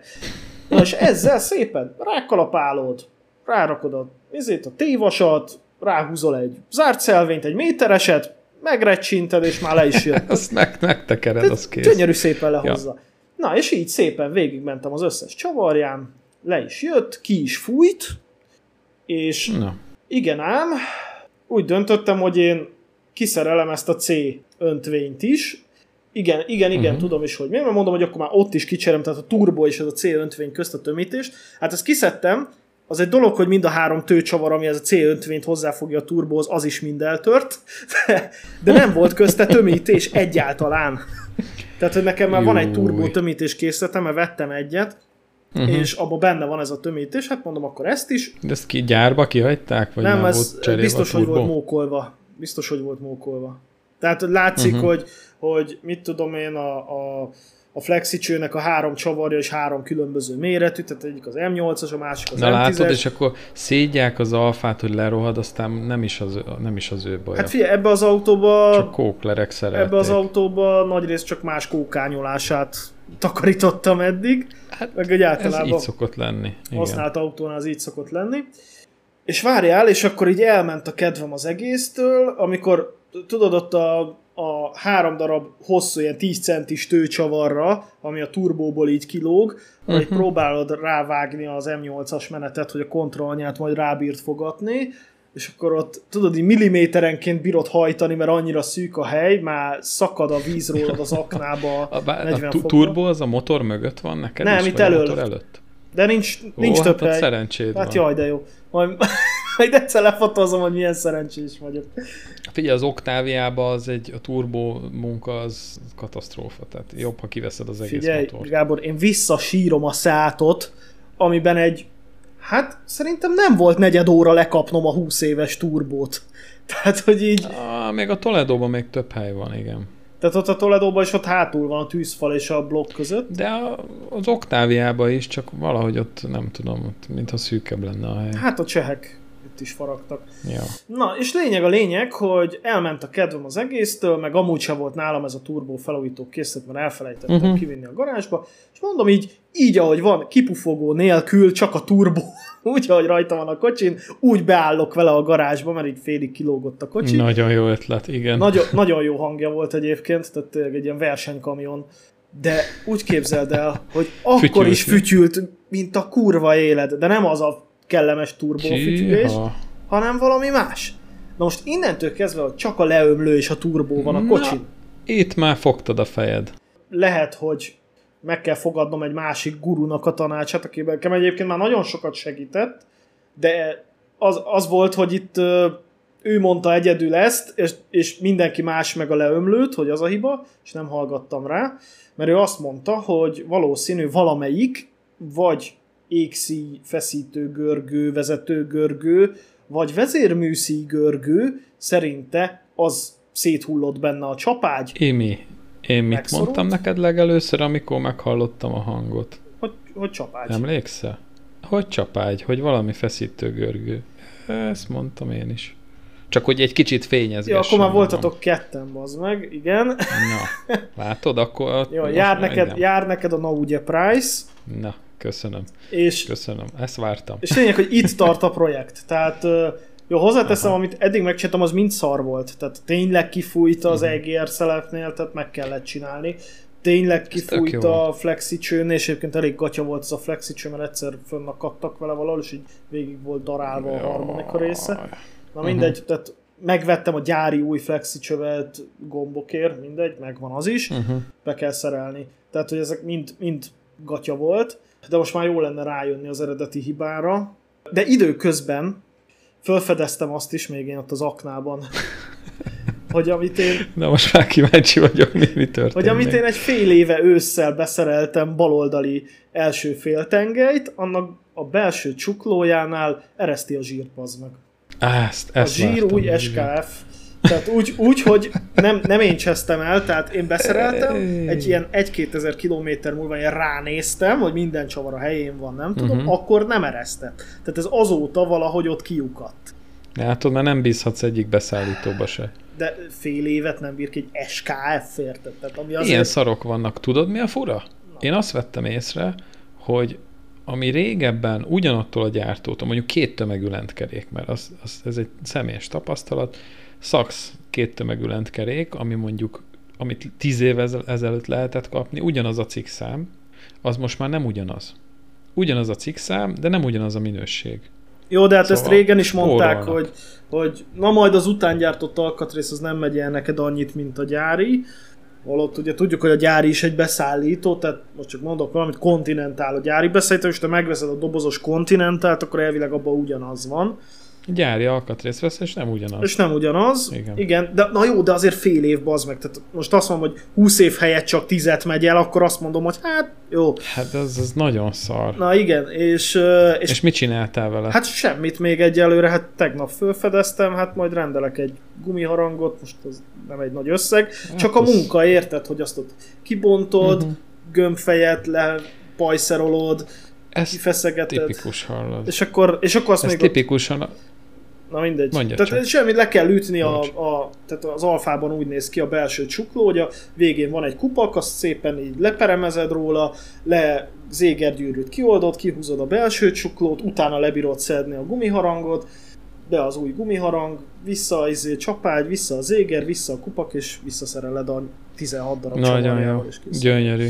Na, és ezzel szépen rákalapálod, rárakod a, ezért a tévasat, ráhúzol egy zárt szelvényt, egy métereset, megrecsinted, és már le is jött. Azt meg, megtekered, az kész. Gyönyörű szépen lehozza. Ja. Na, és így szépen végigmentem az összes csavarján, le is jött, ki is fújt, és Na. igen ám, úgy döntöttem, hogy én kiszerelem ezt a C öntvényt is, igen, igen, igen, uh-huh. tudom is, hogy miért, mert mondom, hogy akkor már ott is kicserem, tehát a turbo és ez a C öntvény közt a tömítést. Hát ezt kiszedtem, az egy dolog, hogy mind a három tőcsavar, ami ez a C50-t hozzáfogja a turbóhoz, az is mind eltört, de, de nem volt közte tömítés egyáltalán. Tehát, hogy nekem már Júj. van egy turbó tömítés készletem, mert vettem egyet, uh-huh. és abban benne van ez a tömítés, hát mondom, akkor ezt is. De ezt ki gyárba kihagyták? Vagy nem, ez biztos, hogy volt mókolva. Biztos, hogy volt mókolva. Tehát látszik, uh-huh. hogy, hogy mit tudom én, a, a a flexicsőnek a három csavarja és három különböző méretű, tehát egyik az M8-as, a másik az Na M10-es. látod, és akkor szédják az alfát, hogy lerohad, aztán nem is az, nem is az ő baja. Hát figyelj, ebbe az autóba... Csak kóklerek szerették. Ebbe az autóba nagyrészt csak más kókányolását takarítottam eddig. Hát meg egy általában ez így szokott lenni. Igen. Használt autónál az így szokott lenni. És várjál, és akkor így elment a kedvem az egésztől, amikor tudod ott a a három darab hosszú, ilyen 10 centis tőcsavarra, ami a turbóból így kilóg, uh-huh. hogy mhm. próbálod rávágni az M8-as menetet, hogy a kontrollnyát majd rábírt fogatni, és akkor ott tudod, így milliméterenként bírod hajtani, mert annyira szűk a hely, már szakad a víz rólad az aknába a, a, a turbo az a motor mögött van neked Nem, itt elől. előtt? De nincs, nincs Ó, több hát hely. szerencséd Hát van. jaj, de jó. Majd, majd egyszer lefotózom, hogy milyen szerencsés vagyok. Figyelj, az Oktáviában az egy, a turbo munka az katasztrófa, tehát jobb, ha kiveszed az egész Figyelj, motort. Gábor, én visszasírom a szátot, amiben egy, hát szerintem nem volt negyed óra lekapnom a 20 éves turbót. Tehát, hogy így... Ah, még a Toledóban még több hely van, igen. Tehát ott a Toledóban is ott hátul van a tűzfal és a blokk között. De a, az Oktáviában is, csak valahogy ott nem tudom, ott mintha szűkebb lenne a hely. Hát a csehek itt is faragtak. Ja. Na, és lényeg a lényeg, hogy elment a kedvem az egésztől, meg amúgy sem volt nálam ez a turbó felújító készlet, mert elfelejtettem uh-huh. kivinni a garázsba, és mondom így, így ahogy van, kipufogó nélkül, csak a turbó, úgy, ahogy rajta van a kocsin, úgy beállok vele a garázsba, mert így félig kilógott a kocsi. Nagyon jó ötlet, igen. Nagyon, nagyon jó hangja volt egyébként, tehát egy ilyen versenykamion de úgy képzeld el, hogy akkor Fütyült. is fütyült, mint a kurva élet, de nem az a kellemes turbófütyülés, hanem valami más. Na most innentől kezdve, hogy csak a leömlő és a turbó van a kocsin. Na, itt már fogtad a fejed. Lehet, hogy meg kell fogadnom egy másik gurunak a tanácsát, akiben egyébként már nagyon sokat segített, de az, az volt, hogy itt ő mondta egyedül ezt, és, és mindenki más meg a leömlőt, hogy az a hiba, és nem hallgattam rá, mert ő azt mondta, hogy valószínű valamelyik, vagy égszí feszítő görgő, vezető görgő, vagy vezérműszí görgő, szerinte az széthullott benne a csapágy. Émi, én mit megszorult. mondtam neked legelőször, amikor meghallottam a hangot? Hogy, hogy csapágy. Emlékszel? Hogy csapágy, hogy valami feszítő görgő. Ezt mondtam én is. Csak hogy egy kicsit fényezgessen. Ja, akkor már voltatok van. ketten, bazd meg, igen. Na, látod, akkor... Jó, jár neked, jár neked a Nauge Price. Na, köszönöm. És, köszönöm, ezt vártam. És lényeg, hogy itt tart a projekt. Tehát jó, hozzáteszem, Aha. amit eddig megcsináltam, az mind szar volt. Tehát tényleg kifújt az uh-huh. Mhm. EGR szelepnél, tehát meg kellett csinálni. Tényleg kifújt a flexi csőn, és egyébként elég gatya volt ez a flexi cső, mert egyszer fönnakadtak vele valahol, és így végig volt darálva a harmadik része. Na mindegy, uh-huh. tehát megvettem a gyári új flexi csövet gombokért, mindegy, megvan az is, uh-huh. be kell szerelni. Tehát, hogy ezek mind, mind gatya volt, de most már jó lenne rájönni az eredeti hibára. De időközben felfedeztem azt is még én ott az aknában, hogy amit én... Na most már kíváncsi vagyok, mi, mi történt. Hogy amit én egy fél éve ősszel beszereltem baloldali első féltengelyt, annak a belső csuklójánál ereszti a zsírpaz meg. Ezt, ezt a zsír új SKF. Tehát úgy, úgy, hogy nem, nem én csesztem el, tehát én beszereltem, egy ilyen 1-2 ezer kilométer múlva én ránéztem, hogy minden csavar a helyén van, nem tudom, uh-huh. akkor nem eresztett. Tehát ez azóta valahogy ott kiukadt. Látod, mert nem bízhatsz egyik beszállítóba se. De fél évet nem bír ki egy SKF, érted? Tehát ami azért... Ilyen szarok vannak. Tudod, mi a fura? Na. Én azt vettem észre, hogy ami régebben ugyanattól a gyártótól, mondjuk két tömegű lentkerék, mert az, az, ez egy személyes tapasztalat, szaksz két tömegű lentkerék, ami mondjuk, amit tíz évvel ezelőtt lehetett kapni, ugyanaz a cikkszám, az most már nem ugyanaz. Ugyanaz a cikkszám, de nem ugyanaz a minőség. Jó, de hát szóval ezt régen is mondták, hogy, hogy na majd az után gyártott alkatrész az nem megy el neked annyit, mint a gyári, Holott ugye tudjuk, hogy a gyári is egy beszállító, tehát most csak mondok valamit, kontinentál a gyári beszállító, és te megveszed a dobozos kontinentált, akkor elvileg abban ugyanaz van. Gyári alkatrész vesz, és nem ugyanaz. És nem ugyanaz. Igen. Igen. De na jó, de azért fél év bazd meg. Tehát most azt mondom, hogy 20 év helyett csak 10 megy el, akkor azt mondom, hogy hát jó. Hát ez, ez nagyon szar. Na igen, és, és... És mit csináltál vele? Hát semmit még egyelőre, hát tegnap felfedeztem, hát majd rendelek egy gumiharangot, most ez nem egy nagy összeg, hát csak a munka érted, hogy azt ott kibontod, uh-huh. gömbfejet le pajszerolod, ez kifeszegeted. tipikus hallod. És akkor, és akkor azt Ez még tipikusan. Na mindegy. Mondja tehát csak. semmi, le kell ütni a, a, tehát az alfában úgy néz ki a belső csukló, hogy a végén van egy kupak, azt szépen így leperemezed róla, le zégergyűrűt kioldod, kihúzod a belső csuklót, utána lebírod szedni a gumiharangot, be az új gumiharang, vissza az izé, csapágy, vissza a zéger, vissza a kupak, és visszaszereled a 16 darab Nagyon jó, gyönyörű.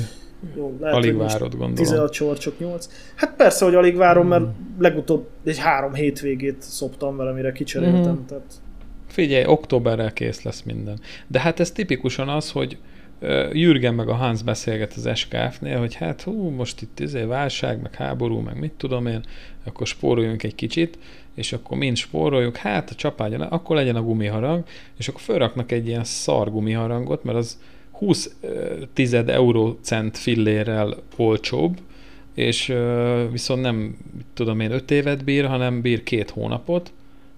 Jó, lehet, alig várod, gondolom. 16 csorcsok, 8. Hát persze, hogy alig várom, mert legutóbb egy három hétvégét szoptam vele, mire kicseréltem. Mm. Tehát... Figyelj, októberrel kész lesz minden. De hát ez tipikusan az, hogy Jürgen meg a Hans beszélget az SKF-nél, hogy hát hú, most itt izé válság, meg háború, meg mit tudom én, akkor spóroljunk egy kicsit, és akkor mind spóroljuk, hát a csapágyon, akkor legyen a gumiharang, és akkor felraknak egy ilyen szar gumiharangot, mert az 20 tized eurócent fillérrel olcsóbb, és viszont nem, tudom én, 5 évet bír, hanem bír két hónapot,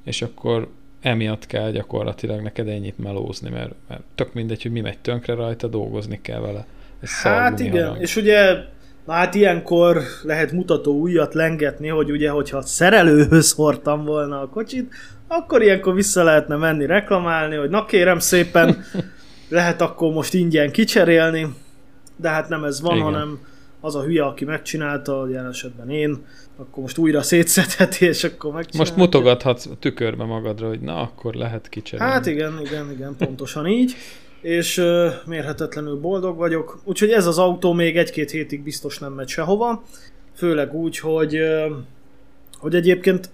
és akkor emiatt kell gyakorlatilag neked ennyit melózni, mert, mert tök mindegy, hogy mi megy tönkre rajta, dolgozni kell vele. Ez hát igen, harang. és ugye Na hát ilyenkor lehet mutató újat lengetni, hogy ugye, hogyha szerelőhöz hordtam volna a kocsit, akkor ilyenkor vissza lehetne menni reklamálni, hogy na kérem szépen, lehet akkor most ingyen kicserélni, de hát nem ez van, Igen. hanem az a hülye, aki megcsinálta, jelen esetben én, akkor most újra szétszedheti, és akkor megcsinálja. Most mutogathatsz a tükörbe magadra, hogy na, akkor lehet kicserélni. Hát igen, igen, igen, pontosan így. És uh, mérhetetlenül boldog vagyok. Úgyhogy ez az autó még egy-két hétig biztos nem megy sehova. Főleg úgy, hogy, uh, hogy egyébként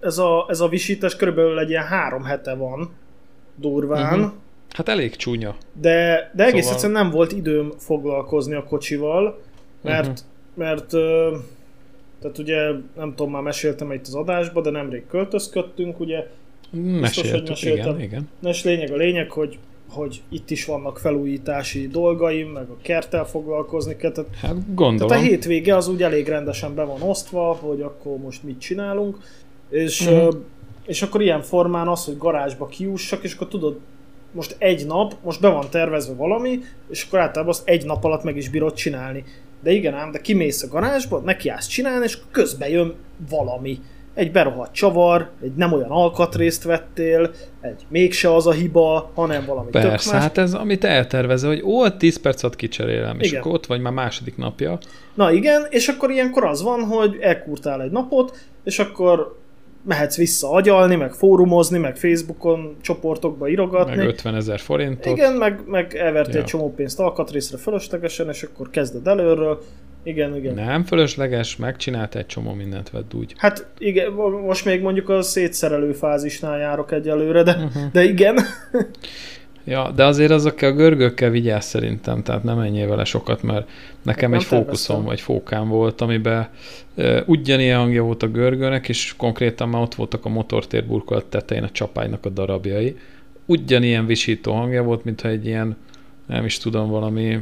ez a, ez a visítás körülbelül egy ilyen három hete van durván. Uh-huh. Hát elég csúnya. De, de egész szóval... egyszerűen nem volt időm foglalkozni a kocsival, mert, uh-huh. mert tehát ugye nem tudom, már meséltem itt az adásba, de nemrég költözködtünk, ugye. Biztos, hogy meséltem. igen, igen. Nes lényeg a lényeg, hogy hogy itt is vannak felújítási dolgaim, meg a kerttel foglalkozni kell. Tehát, hát gondolom. Tehát a hétvége az úgy elég rendesen be van osztva, hogy akkor most mit csinálunk. És, uh-huh. és akkor ilyen formán az, hogy garázsba kiussak, és akkor tudod, most egy nap, most be van tervezve valami, és akkor általában azt egy nap alatt meg is bírod csinálni. De igen ám, de kimész a garázsba, neki állsz csinálni, és közben jön valami. Egy berohadt csavar, egy nem olyan alkatrészt vettél, egy mégse az a hiba, hanem valami Persze, tök más. hát ez amit eltervező, hogy ó, 10 perc alatt kicserélem, igen. és akkor ott vagy már második napja. Na igen, és akkor ilyenkor az van, hogy elkurtál egy napot, és akkor mehetsz vissza agyalni, meg fórumozni, meg Facebookon csoportokba irogatni. Meg 50 ezer forintot. Igen, meg, meg elvertél ja. egy csomó pénzt alkatrészre fölöslegesen, és akkor kezded előről. Igen, igen. Nem fölösleges, megcsinált egy csomó mindent, vedd úgy. Hát igen, most még mondjuk a szétszerelő fázisnál járok egyelőre, de, uh-huh. de igen. Ja, de azért azokkal a görgőkkel vigyázz szerintem, tehát nem menjél vele sokat, mert nekem egy fókuszom vagy fókám volt, amiben uh, ugyanilyen hangja volt a görgőnek, és konkrétan már ott voltak a motortér burkolat tetején a csapálynak a darabjai. Ugyanilyen visító hangja volt, mintha egy ilyen, nem is tudom, valami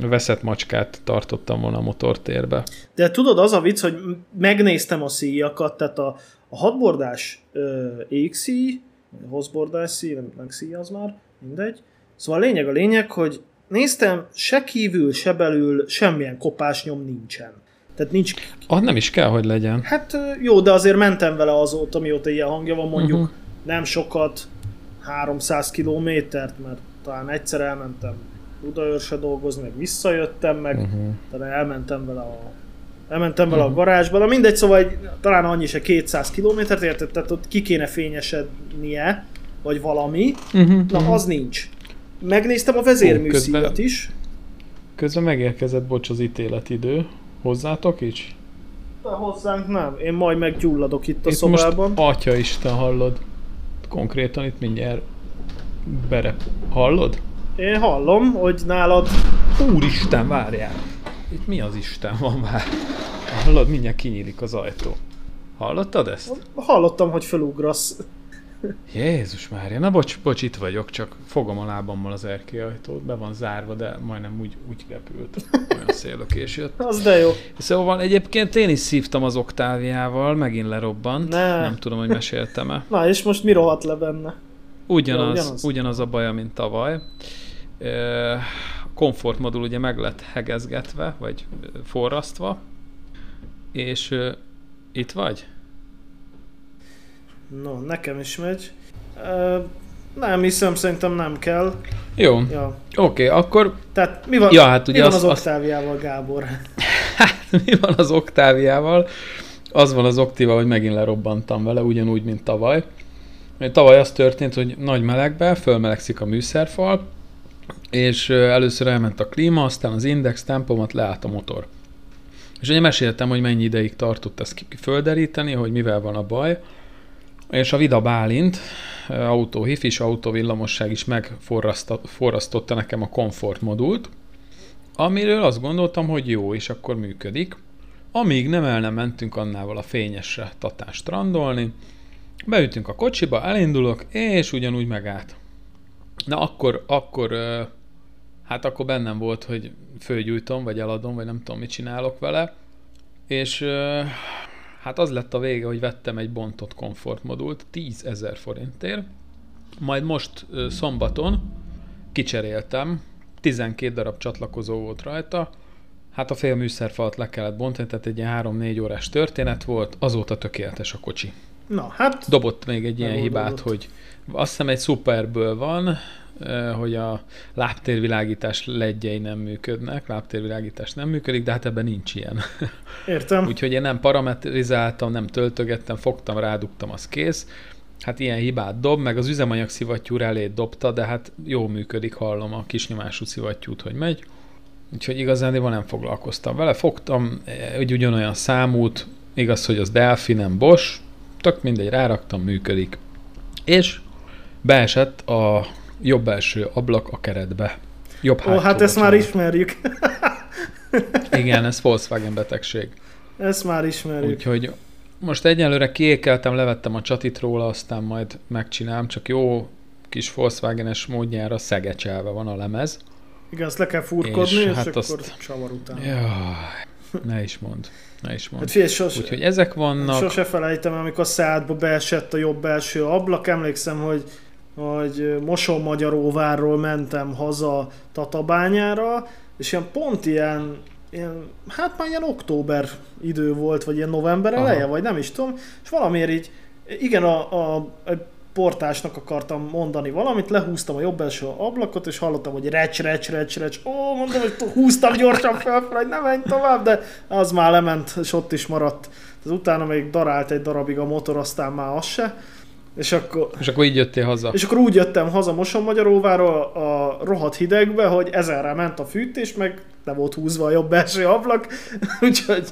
veszett macskát tartottam volna a motortérbe. De tudod, az a vicc, hogy megnéztem a szíjakat, tehát a, a hatbordás uh, EXI, hozbordás szíj, nem, nem szíj az már, mindegy. Szóval a lényeg a lényeg, hogy néztem, se kívül, se belül semmilyen kopásnyom nincsen. Tehát nincs... Ah, nem is kell, hogy legyen. Hát jó, de azért mentem vele azóta, mióta ilyen hangja van, mondjuk uh-huh. nem sokat, 300 kilométert, mert talán egyszer elmentem Budaörse dolgozni, meg visszajöttem, meg uh-huh. talán elmentem vele a elmentem vele uh-huh. a garázsba, de mindegy, szóval egy, talán annyi se 200 kilométert érted, tehát ott ki kéne fényesednie, vagy valami, uh-huh, na uh-huh. az nincs. Megnéztem a vezérműszíjat is. Közben megérkezett, bocs, az ítéletidő. Hozzátok is? De hozzánk nem. Én majd meggyulladok itt a itt szobában. Most atya Isten hallod. Konkrétan itt mindjárt bere. Hallod? Én hallom, hogy nálad... Úristen, várjál! Itt mi az Isten van már? Hallod, mindjárt kinyílik az ajtó. Hallottad ezt? Hallottam, hogy felugrasz. Jézus Mária, na bocs, bocs, itt vagyok, csak fogom a lábammal az erkélyajtót, be van zárva, de majdnem úgy, úgy repült. Olyan szélökés jött. Az de jó. Szóval egyébként én is szívtam az oktáviával, megint lerobbant. Ne. Nem tudom, hogy meséltem-e. Na, és most mi rohadt le benne? Ugyanaz, ja, ugyanaz. ugyanaz a baja, mint tavaly. komfortmodul ugye meg lett hegezgetve, vagy forrasztva, és itt vagy? No, nekem is megy. Uh, nem hiszem, szerintem nem kell. Jó. Ja. Oké, okay, akkor... Tehát mi van, ja, hát ugye mi van az, az Oktáviával, Gábor? hát mi van az Oktáviával? Az van az Oktiva, hogy megint lerobbantam vele, ugyanúgy, mint tavaly. Tavaly az történt, hogy nagy melegbe fölmelegszik a műszerfal, és először elment a klíma, aztán az index tempomat leállt a motor. És ugye meséltem, hogy mennyi ideig tartott ezt földeríteni, hogy mivel van a baj, és a Vida Bálint, autó hifis, autóvillamosság is megforrasztotta nekem a komfortmodult, amiről azt gondoltam, hogy jó, és akkor működik. Amíg nem el nem mentünk annával a fényesre Tatán strandolni, beütünk a kocsiba, elindulok, és ugyanúgy megállt. Na akkor, akkor, hát akkor bennem volt, hogy fölgyújtom, vagy eladom, vagy nem tudom, mit csinálok vele, és Hát az lett a vége, hogy vettem egy bontott komfortmodult 10 ezer forintért, majd most szombaton kicseréltem, 12 darab csatlakozó volt rajta, Hát a fél műszerfalat le kellett bontani, tehát egy ilyen 3-4 órás történet volt, azóta tökéletes a kocsi. Na, hát... Dobott még egy ilyen hibát, hogy azt hiszem egy szuperből van, hogy a lábtérvilágítás ledjei nem működnek, lábtérvilágítás nem működik, de hát ebben nincs ilyen. Értem. Úgyhogy én nem parametrizáltam, nem töltögettem, fogtam, rádugtam, az kész. Hát ilyen hibát dob, meg az üzemanyag szivattyú elé dobta, de hát jó működik, hallom a kisnyomású szivattyút, hogy megy. Úgyhogy igazán nem foglalkoztam vele. Fogtam egy ugyanolyan számút, igaz, hogy az Delphi, nem Bosch, tök mindegy, ráraktam, működik. És beesett a jobb első ablak a keretbe. Jobb Ó, hát ezt már ismerjük. Igen, ez Volkswagen betegség. Ezt már ismerjük. Úgyhogy most egyelőre kiékeltem, levettem a csatit róla, aztán majd megcsinálom, csak jó kis Volkswagen-es módjára szegecselve van a lemez. Igen, azt le kell furkodni, és, és hát akkor azt... csavar után. Jaj, ne is mond. Ne is mond. Hát figyelj, sose, Úgyhogy ezek vannak. Sose felejtem, amikor a szádba beesett a jobb első ablak, emlékszem, hogy hogy Mosonmagyaróvárról mentem haza Tatabányára, és ilyen pont ilyen, ilyen, hát már ilyen október idő volt, vagy ilyen november eleje, Aha. vagy nem is tudom, és valamiért így, igen, a, a, a portásnak akartam mondani valamit, lehúztam a jobb első ablakot, és hallottam, hogy recs, recs, recs, recs. Ó, mondom, hogy húztam gyorsan fel, hogy ne menj tovább, de az már lement, és ott is maradt. Az utána még darált egy darabig a motor, aztán már az se. És akkor, és akkor így jöttél haza. És akkor úgy jöttem haza Mosonmagyaróváról a rohadt hidegbe, hogy ezerre ment a fűtés, meg le volt húzva a jobb belső ablak, úgyhogy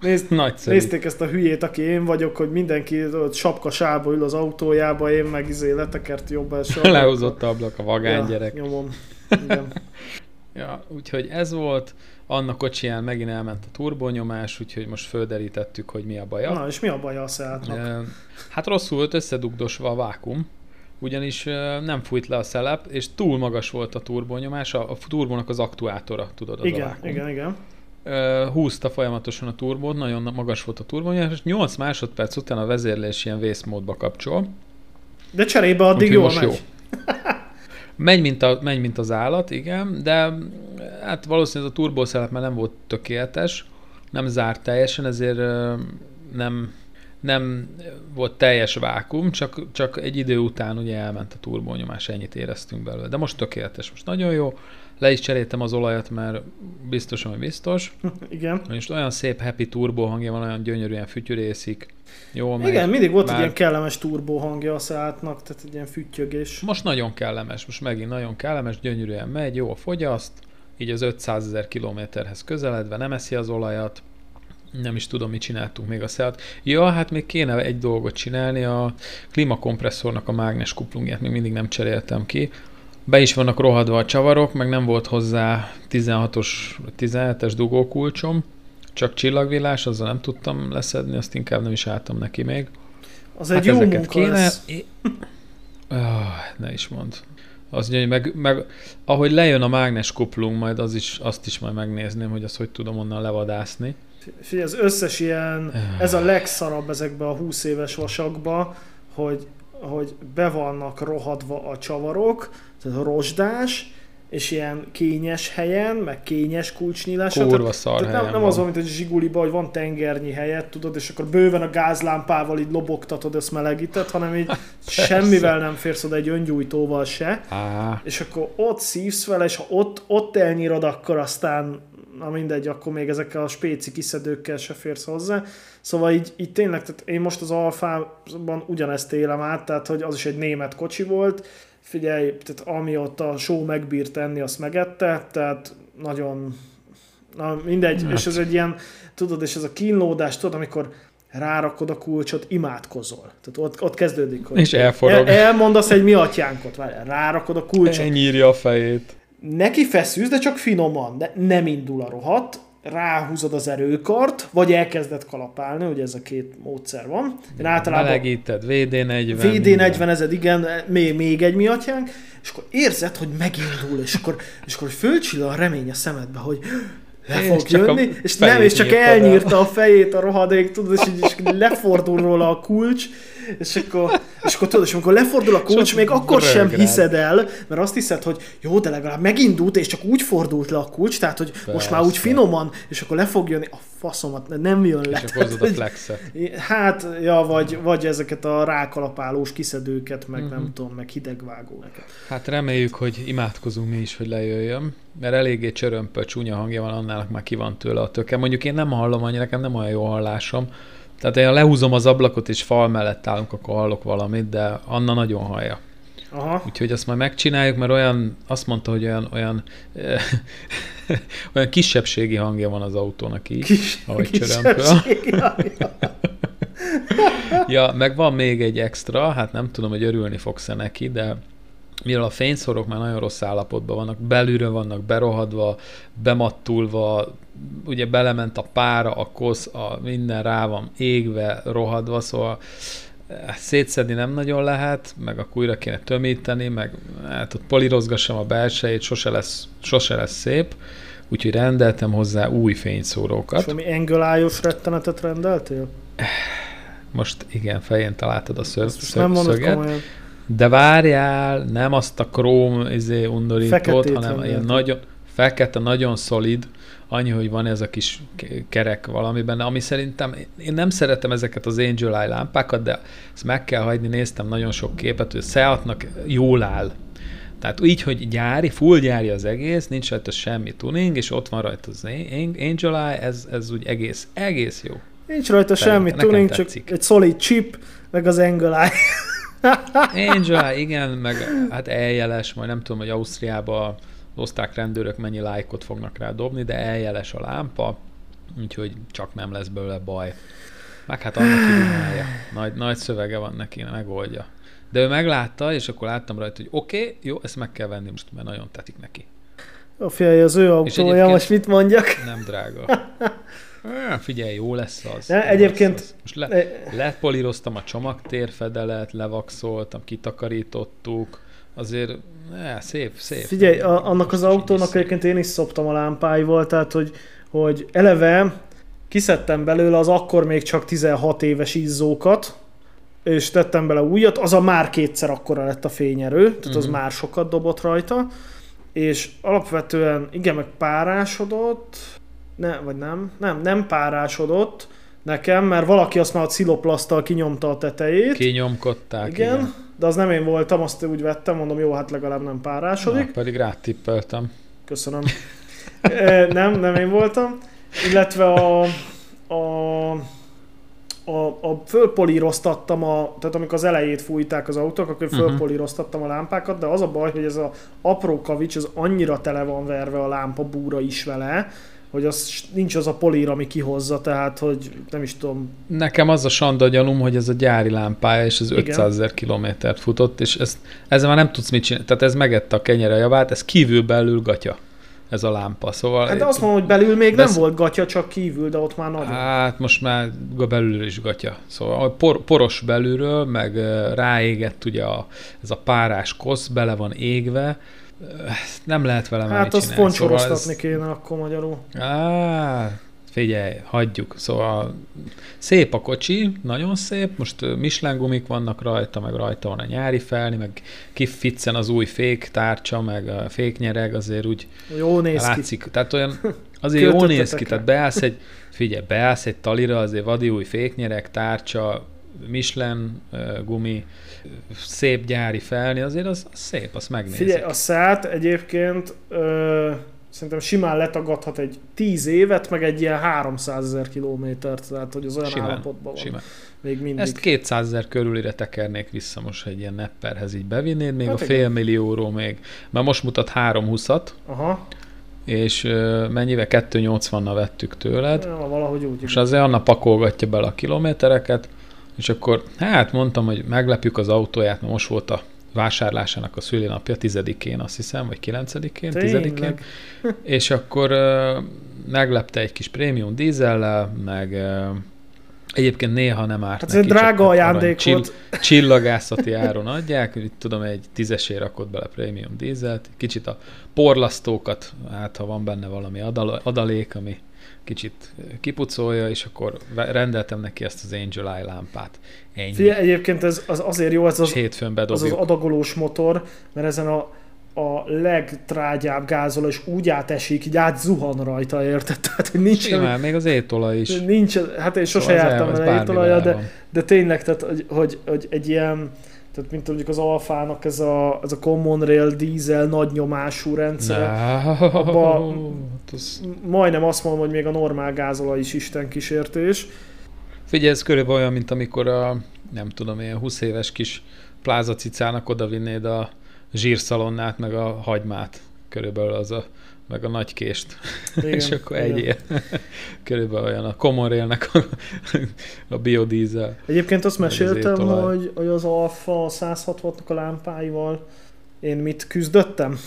nézd, nézték ezt a hülyét, aki én vagyok, hogy mindenki ott sapka sába ül az autójába, én meg izé letekert jobb belső ablak. Lehúzott a ablak a vagány ja, gyerek. Nyomom. Igen. ja, úgyhogy ez volt. Annak kocsiján megint elment a turbonyomás, úgyhogy most földerítettük, hogy mi a baja. Na, és mi a baja a Seatnak? Hát rosszul volt összedugdosva a vákum, ugyanis nem fújt le a szelep, és túl magas volt a turbonyomás, a, a turbónak az aktuátora, tudod, az igen, a vákum. Igen, igen, húzta folyamatosan a turbót, nagyon magas volt a turbonyomás, és 8 másodperc után a vezérlés ilyen vészmódba kapcsol. De cserébe addig jól megy. Jó. Megy mint, a, megy, mint az állat, igen, de hát valószínűleg a turbószelep már nem volt tökéletes, nem zárt teljesen, ezért nem, nem volt teljes vákum, csak, csak egy idő után ugye elment a turbónyomás, ennyit éreztünk belőle. De most tökéletes, most nagyon jó. Le is cseréltem az olajat, mert biztos, hogy biztos. Igen. Most olyan szép happy turbó hangja van, olyan gyönyörűen fütyűrészik. Jó. Igen, mindig volt bár... egy ilyen kellemes turbó hangja a szátnak, tehát egy ilyen füttyögés. Most nagyon kellemes, most megint nagyon kellemes, gyönyörűen megy, jó a fogyaszt, így az 500 ezer kilométerhez közeledve, nem eszi az olajat, nem is tudom, mit csináltunk még a Seat. Ja, hát még kéne egy dolgot csinálni, a klímakompresszornak a mágnes kuplungját még mindig nem cseréltem ki. Be is vannak rohadva a csavarok, meg nem volt hozzá 16-os, 17-es dugókulcsom, csak csillagvillás, azzal nem tudtam leszedni, azt inkább nem is álltam neki még. Az hát egy jó munka kéne... Ez. Oh, ne is mond. Az, hogy meg, meg, ahogy lejön a mágnes kuplung, majd az is, azt is majd megnézném, hogy azt hogy tudom onnan levadászni. Figyelj, az összes ilyen, ez a legszarabb ezekbe a 20 éves vasakba, hogy, hogy be vannak rohadva a csavarok, tehát a rozsdás, és ilyen kényes helyen, meg kényes kulcsnyílás. Kurva szar tehát nem, nem az van, mint egy zsiguliba, hogy van tengernyi helyet, tudod, és akkor bőven a gázlámpával így lobogtatod, ezt melegített, hanem így semmivel nem férsz oda egy öngyújtóval se. Á. És akkor ott szívsz vele, és ha ott, ott elnyírod, akkor aztán na mindegy, akkor még ezekkel a spéci kiszedőkkel se férsz hozzá. Szóval így, így tényleg, tehát én most az Alfában ugyanezt élem át, tehát hogy az is egy német kocsi volt, figyelj, tehát ami ott a show megbírt tenni, azt megette, tehát nagyon, na mindegy, hát. és ez egy ilyen, tudod, és ez a kínlódás, tudod, amikor rárakod a kulcsot, imádkozol. Tehát ott, ott kezdődik, hogy és elforog. El, elmondasz egy mi atyánkot, várj, rárakod a kulcsot. Elnyírja a fejét. Neki feszülsz, de csak finoman, de nem indul a rohat, ráhúzod az erőkart, vagy elkezded kalapálni, ugye ez a két módszer van. Én általában... Melegíted, VD40. VD40 ezed, igen, még, még egy miatyánk, és akkor érzed, hogy megindul, és akkor, és akkor fölcsillan a remény a szemedbe, hogy le fog és jönni, és nem, és csak elnyírta a fejét a rohadék, tudod, és így is lefordul róla a kulcs, és akkor, és akkor tudod, és amikor lefordul a kulcs, még akkor sem hiszed el, mert azt hiszed, hogy jó, de legalább megindult, és csak úgy fordult le a kulcs, tehát, hogy Persze. most már úgy finoman, és akkor le fog jönni, a faszomat, nem jön le. És akkor a. Hát, ja, vagy, vagy ezeket a rákalapálós kiszedőket, meg uh-huh. nem tudom, meg hidegvágókat. Hát reméljük, hogy imádkozunk mi is, hogy lejöjjön, mert eléggé csörömpöl, csúnya hangja van, annál már ki van tőle a töke. Mondjuk én nem hallom annyira, nekem nem olyan jó hallásom, tehát én lehúzom az ablakot, és fal mellett állunk, akkor hallok valamit, de Anna nagyon hallja. Aha. Úgyhogy azt majd megcsináljuk, mert olyan, azt mondta, hogy olyan, olyan, olyan kisebbségi hangja van az autónak így, Kis, ahogy csörömpöl. ja, meg van még egy extra, hát nem tudom, hogy örülni fogsz-e neki, de mivel a fényszorok már nagyon rossz állapotban vannak, belülről vannak berohadva, bemattulva, ugye belement a pára, a kosz, a minden rá van égve, rohadva, szóval eh, szétszedni nem nagyon lehet, meg akkor újra kéne tömíteni, meg hát ott polírozgassam a belsejét, sose lesz, sose lesz szép, úgyhogy rendeltem hozzá új fényszórókat. És valami engelájos rettenetet rendeltél? Most igen, fején találtad a szög, nem szöget. Komolyan. De várjál, nem azt a króm izé, undorítót, hanem ilyen nagyon, fekete, nagyon szolid, annyi, hogy van ez a kis kerek valami benne, ami szerintem, én nem szeretem ezeket az Angel Eye lámpákat, de ezt meg kell hagyni, néztem nagyon sok képet, hogy Seatnak jól áll. Tehát így, hogy gyári, full gyári az egész, nincs rajta semmi tuning, és ott van rajta az Angel Eye, ez, ez úgy egész, egész jó. Nincs rajta semmi tuning, csak egy solid chip, meg az Angel Eye. Angel, igen, meg hát eljeles, majd nem tudom, hogy Ausztriában az osztrák rendőrök mennyi lájkot fognak rá dobni, de eljeles a lámpa, úgyhogy csak nem lesz belőle baj. Meg hát annak csinálja. Nagy, nagy szövege van neki, megoldja. De ő meglátta, és akkor láttam rajta, hogy oké, okay, jó, ezt meg kell venni most, mert nagyon tetik neki. A fiai, az ő autója, most mit mondjak? Nem drága. Figyelj, jó lesz az. Ne, egyébként... Lesz az. Most le, lepolíroztam a csomagtérfedelet, levaxoltam, kitakarítottuk, azért ne, szép, szép. Figyelj, a, annak az autónak egyébként én is szoptam a lámpáival, tehát hogy, hogy eleve kiszedtem belőle az akkor még csak 16 éves izzókat, és tettem bele újat, az a már kétszer akkora lett a fényerő, tehát uh-huh. az mhm. már sokat dobott rajta, és alapvetően igen, meg párásodott, ne, vagy nem, nem, nem párásodott nekem, mert valaki azt már a ciloplasztal kinyomta a tetejét. Kinyomkodták, igen. igen. De az nem én voltam, azt úgy vettem, mondom, jó, hát legalább nem párásodik. Na, pedig tippeltem. Köszönöm. nem, nem én voltam. Illetve a, a a, a fölpolíroztattam, a, tehát amikor az elejét fújták az autók, akkor mhm. fölpolíroztattam a lámpákat, de az a baj, hogy ez a apró kavics, az annyira tele van verve a lámpa búra is vele, hogy az nincs az a polír, ami kihozza, tehát hogy nem is tudom. Nekem az a sanda gyanúm, hogy ez a gyári lámpája, és ez 500 ezer kilométert futott, és ezt, ezzel már nem tudsz mit csinálni. Tehát ez megette a kenyere javát, ez kívül belül gatya ez a lámpa. Szóval hát de azt mondom, hogy belül még nem volt gatya, csak kívül, de ott már nagyon. Hát most már belül is gatya. Szóval por, poros belülről, meg ráégett ugye a, ez a párás kosz, bele van égve, nem lehet vele Hát azt foncsoroztatni szóval ez... kéne akkor magyarul. Á, figyelj, hagyjuk. Szóval szép a kocsi, nagyon szép, most Michelin gumik vannak rajta, meg rajta van a nyári felni, meg kificcen az új fék tárcsa, meg a féknyereg, azért úgy jó néz látszik. Ki. Tehát olyan, azért jó néz ki, tehát beállsz egy, figyelj, beállsz egy talira, azért vadi új féknyereg, tárcsa, Michelin gumi, szép gyári felni, azért az, az szép, azt megnézik. Figyelj, a szát egyébként ö, szerintem simán letagadhat egy 10 évet, meg egy ilyen 300 ezer kilométert, tehát hogy az olyan simán, állapotban van. Simán. Még mindig. Ezt 200 ezer körülire tekernék vissza most, ha egy ilyen nepperhez így bevinnéd, még hát a fél millióról még. Mert most mutat 320-at. Aha és mennyivel? 280-nal vettük tőled. Ja, valahogy úgy. És azért annak pakolgatja bele a kilométereket, és akkor hát mondtam, hogy meglepjük az autóját, mert most volt a vásárlásának a szülinapja, tizedikén azt hiszem, vagy kilencedikén, tizedikén. és akkor meglepte egy kis prémium dízellel, meg egyébként néha nem árt hát neki, drága ajándék csill, Csillagászati áron adják, hogy tudom, egy tízesé rakott bele prémium dízelt, kicsit a porlasztókat, hát ha van benne valami adal, adalék, ami kicsit kipucolja, és akkor rendeltem neki ezt az Angel Eye lámpát. Ennyi. Fia, egyébként ez az azért jó, ez az, az, az adagolós motor, mert ezen a, a legtrágyább gázol, és úgy átesik, így átzuhan rajta, érted? Tehát, nincs... Simán, még az étolaj is. Nincs, hát én sose szóval jártam vele étolaja, de, de tényleg, tehát, hogy, hogy, hogy egy ilyen tehát mint mondjuk az Alfának ez a, ez a Common Rail diesel nagy nyomású rendszer. Abba majdnem azt mondom, hogy még a normál gázola is Isten kísértés. Figyelj, ez körülbelül olyan, mint amikor a, nem tudom, ilyen 20 éves kis plázacicának odavinnéd a zsírszalonnát, meg a hagymát. Körülbelül az a meg a nagy kést. Igen, és akkor igen. egy ilyen, körülbelül olyan a Common Railnek a, a biodízel. Egyébként azt meséltem, hogy, hogy az Alfa 160 a lámpáival én mit küzdöttem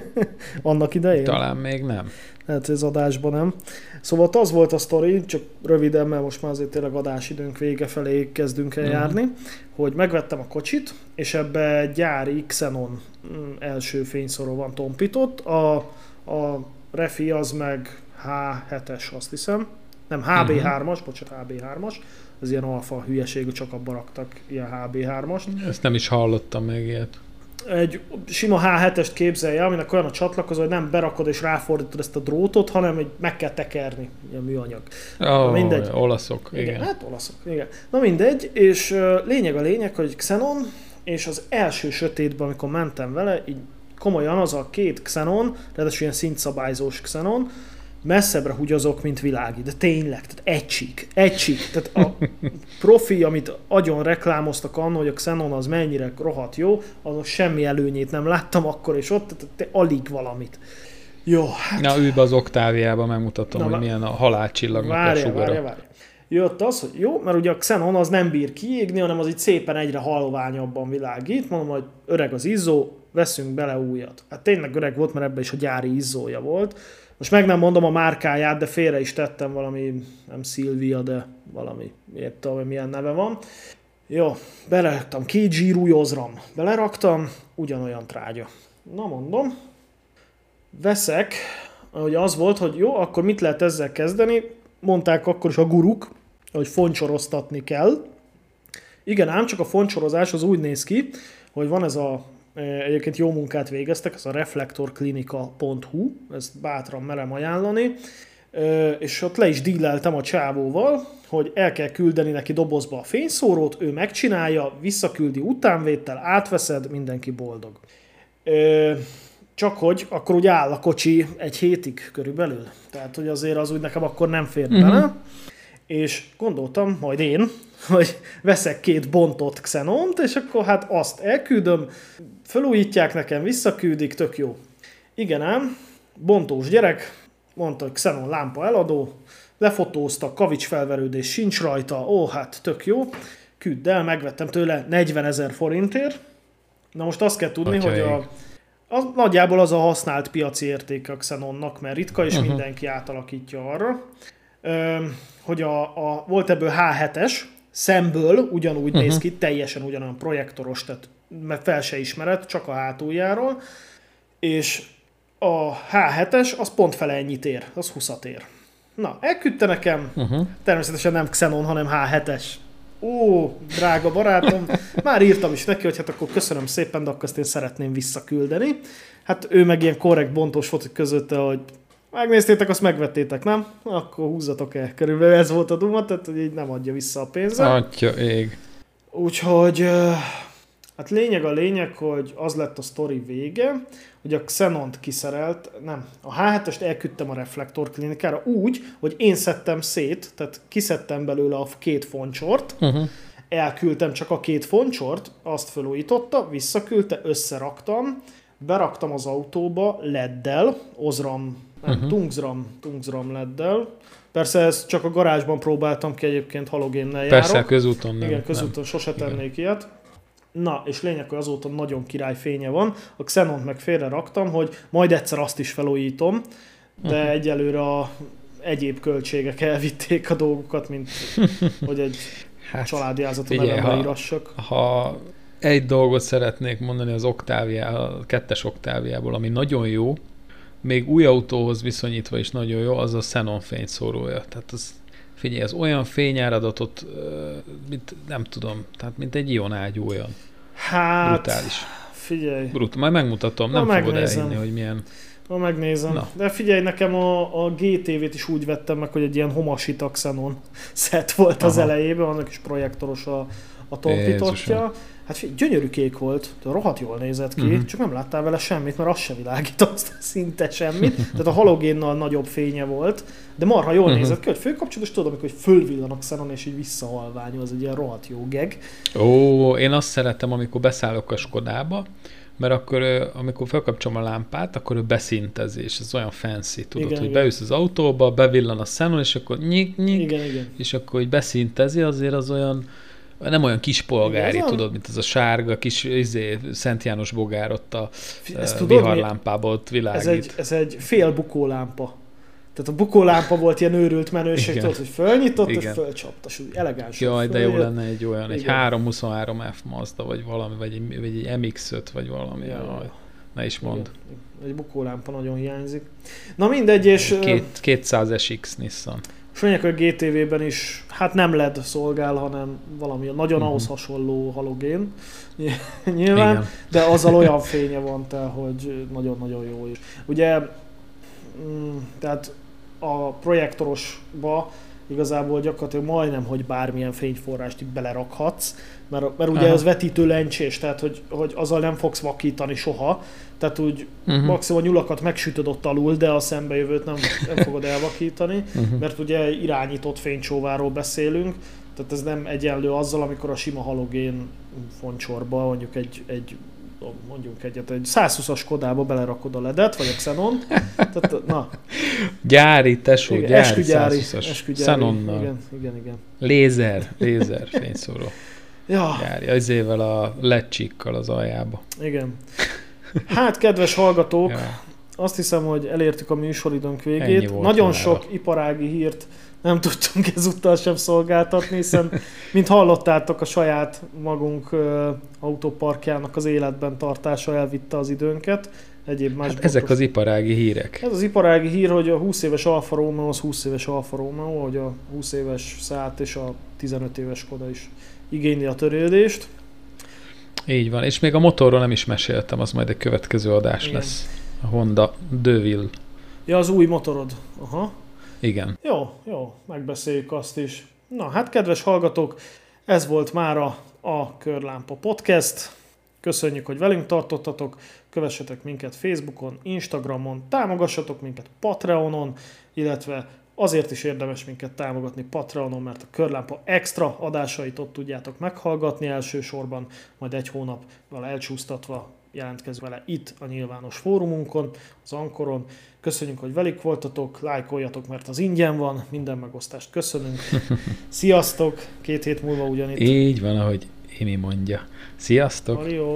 annak idején. Talán még nem. Hát ez adásban nem. Szóval az volt a sztori, csak röviden, mert most már azért tényleg adásidőnk vége felé kezdünk el mm. járni, hogy megvettem a kocsit, és ebbe gyári Xenon mm, első fényszoró van tompított. A a refi az meg H7-es, azt hiszem. Nem, HB3-as, uh-huh. bocsánat, HB3-as. Ez ilyen alfa hülyeség, csak abban raktak ilyen HB3-ast. Ezt nem is hallottam még ilyet. Egy sima H7-est képzelje, aminek olyan a csatlakozó, hogy nem berakod és ráfordítod ezt a drótot, hanem hogy meg kell tekerni a műanyag. Oh, mindegy. Olaszok, igen. igen. Hát olaszok, igen. Na mindegy, és lényeg a lényeg, hogy Xenon, és az első sötétben, amikor mentem vele, így komolyan az a két Xenon, ráadásul ilyen szintszabályzós Xenon, messzebbre húgyazok, mint világi, de tényleg, tehát egy csík, egy csík. Tehát a profi, amit agyon reklámoztak annak, hogy a Xenon az mennyire rohadt jó, azok semmi előnyét nem láttam akkor és ott, tehát te alig valamit. Jó, hát... Na, ülj be az oktáviába, megmutatom, Na, hogy milyen a halálcsillagnak várja, a sugara. Várja, várja. Jött az, hogy jó, mert ugye a Xenon az nem bír kiégni, hanem az így szépen egyre halványabban világít. Mondom, hogy öreg az izzó, veszünk bele újat. Hát tényleg öreg volt, mert ebbe is a gyári izzója volt. Most meg nem mondom a márkáját, de félre is tettem valami, nem Szilvia, de valami, miért tudom, milyen neve van. Jó, beleraktam két zsírú jozram. Beleraktam, ugyanolyan trágya. Na mondom, veszek, hogy az volt, hogy jó, akkor mit lehet ezzel kezdeni? Mondták akkor is a guruk, hogy foncsoroztatni kell. Igen, ám csak a foncsorozás az úgy néz ki, hogy van ez a Egyébként jó munkát végeztek, ez a reflektorklinika.hu, ezt bátran merem ajánlani, és ott le is díleltem a csávóval, hogy el kell küldeni neki dobozba a fényszórót, ő megcsinálja, visszaküldi utánvétel, átveszed, mindenki boldog. Csak hogy akkor úgy áll a kocsi egy hétig körülbelül. Tehát, hogy azért az úgy nekem akkor nem fér uh-huh. És gondoltam, majd én, hogy veszek két bontott xenont, és akkor hát azt elküldöm, felújítják nekem, visszaküldik, tök jó. Igen ám, bontós gyerek, mondta, hogy xenon lámpa eladó, lefotóztak, kavics felverődés sincs rajta, ó, hát tök jó, küld el, megvettem tőle 40 ezer forintért. Na most azt kell tudni, Atyaik. hogy a, az, nagyjából az a használt piaci értéke a Xenonnak, mert ritka, és uh-huh. mindenki átalakítja arra. Hogy a, a, volt ebből H7-es, szemből ugyanúgy uh-huh. néz ki, teljesen ugyanolyan projektoros, tehát fel se ismered, csak a hátuljáról, és a H7-es az pont fele ennyit ér, az 20 ér. Na, elküldte nekem, uh-huh. természetesen nem Xenon, hanem H7-es. Ó, drága barátom, már írtam is neki, hogy hát akkor köszönöm szépen, de akkor ezt én szeretném visszaküldeni. Hát ő meg ilyen korrekt bontós fotók között, hogy megnéztétek, azt megvettétek, nem? Akkor húzzatok el. Körülbelül ez volt a duma, tehát hogy így nem adja vissza a pénzet. Atya ég. Úgyhogy Hát lényeg a lényeg, hogy az lett a sztori vége, hogy a Xenont kiszerelt, nem, a H7-est elküldtem a reflektor klinikára úgy, hogy én szedtem szét, tehát kiszedtem belőle a két foncsort, uh-huh. elküldtem csak a két foncsort, azt felújította, visszaküldte, összeraktam, beraktam az autóba leddel, Ozram, nem, uh-huh. Tungsram, Tungsram leddel, Persze ezt csak a garázsban próbáltam ki, egyébként halogénnel Persze, járok. közúton nem. Igen, közúton nem. sose tennék Igen. ilyet. Na, és lényeg, hogy azóta nagyon király fénye van. A Xenont meg félre raktam, hogy majd egyszer azt is felújítom, de uh-huh. egyelőre a egyéb költségek elvitték a dolgokat, mint hogy egy hát, családi ázatot nevemre írassak. Ha egy dolgot szeretnék mondani az oktáviá, a kettes oktáviából, ami nagyon jó, még új autóhoz viszonyítva is nagyon jó, az a Xenon fényszórója. Tehát az, figyelj, az olyan fényáradatot, mint nem tudom, tehát mint egy ionágyú olyan. Hát, Brutális. Figyelj. Brut, majd megmutatom, nem Na, fogod elhinni, hogy milyen... Ma megnézem. Na. De figyelj, nekem a, a GTV-t is úgy vettem meg, hogy egy ilyen homasita Xenon set volt Aha. az elejében, annak is projektoros a, a tompitottja. Hát figyelj, gyönyörű kék volt, de rohadt jól nézett ki, uh-huh. csak nem láttál vele semmit, mert az se világított szinte semmit. Tehát a halogénnal nagyobb fénye volt, de marha jól uh-huh. nézett ki, hogy főkapcsolod, és tudod, amikor hogy fölvillan a Xenon, és így visszahalványul, az egy ilyen rohadt jó geg. Ó, én azt szeretem, amikor beszállok a Skodába, mert akkor, amikor felkapcsolom a lámpát, akkor ő beszintezi, és ez olyan fancy, tudod, igen, hogy igen. beülsz az autóba, bevillan a szenon, és akkor nyik, nyik, igen, igen. és akkor hogy beszintezi, azért az olyan, nem olyan kispolgári, igen, tudod, mint az a sárga kis izé, Szent János bogár ott a Ezt viharlámpából ott világít. Ez egy, ez egy fél bukólámpa. Tehát a bukólámpa volt ilyen őrült menőség, tudod, hogy fölnyitott, Igen. és fölcsapta, és úgy elegáns. Jaj, de jó lenne egy olyan, egy 323F Mazda, vagy valami, vagy egy, vagy egy MX-5, vagy valami. Ja. Jaj, ne is mond. Igen. Egy bukólámpa nagyon hiányzik. Na mindegy, és... Két, 200 SX Nissan. És mondják, hogy a GTV-ben is, hát nem LED szolgál, hanem valami nagyon uh-huh. ahhoz hasonló halogén, nyilván, Igen. de azzal olyan fénye van, te, hogy nagyon-nagyon jó is. Ugye, mm, tehát a projektorosba igazából gyakorlatilag majdnem, hogy bármilyen fényforrást itt belerakhatsz, mert, mert ugye Aha. ez vetítő lencsés, tehát hogy, hogy azzal nem fogsz vakítani soha, tehát úgy uh-huh. maximum a nyulakat megsütöd ott alul, de a szembejövőt nem, nem fogod elvakítani, uh-huh. mert ugye irányított fénycsóváról beszélünk, tehát ez nem egyenlő azzal, amikor a sima halogén foncsorba mondjuk egy, egy mondjuk egyet, egy 120-as kodába belerakod a ledet, vagy a Xenon. Tehát, na. Gyári, tesó, igen, gyári, eskügyári, eskügyári, Xenonnal. Igen, igen, igen. Lézer, lézer fényszóró. ja. Gyári, ezével a lecsikkal az aljába. Igen. Hát, kedves hallgatók, ja. azt hiszem, hogy elértük a műsoridőnk végét. Nagyon sok iparági hírt nem tudtunk ezúttal sem szolgáltatni, hiszen, mint hallottátok, a saját magunk uh, autóparkjának az életben tartása elvitte az időnket. Egyéb más hát ezek az iparági hírek. Ez az iparági hír, hogy a 20 éves Alfa Romeo az 20 éves Alfa Romeo, hogy a 20 éves Seat és a 15 éves Skoda is igényli a törődést. Így van, és még a motorról nem is meséltem, az majd egy következő adás Igen. lesz. A Honda Deville. Ja, az új motorod. Aha. Igen. Jó, jó, megbeszéljük azt is. Na, hát kedves hallgatók, ez volt már a, Körlámpa Podcast. Köszönjük, hogy velünk tartottatok, kövessetek minket Facebookon, Instagramon, támogassatok minket Patreonon, illetve azért is érdemes minket támogatni Patreonon, mert a Körlámpa extra adásait ott tudjátok meghallgatni elsősorban, majd egy hónapval elcsúsztatva jelentkezz vele itt a nyilvános fórumunkon, az Ankoron. Köszönjük, hogy velük voltatok, lájkoljatok, mert az ingyen van, minden megosztást köszönünk. Sziasztok, két hét múlva ugyanitt. Így van, ahogy Imi mondja. Sziasztok! Jó.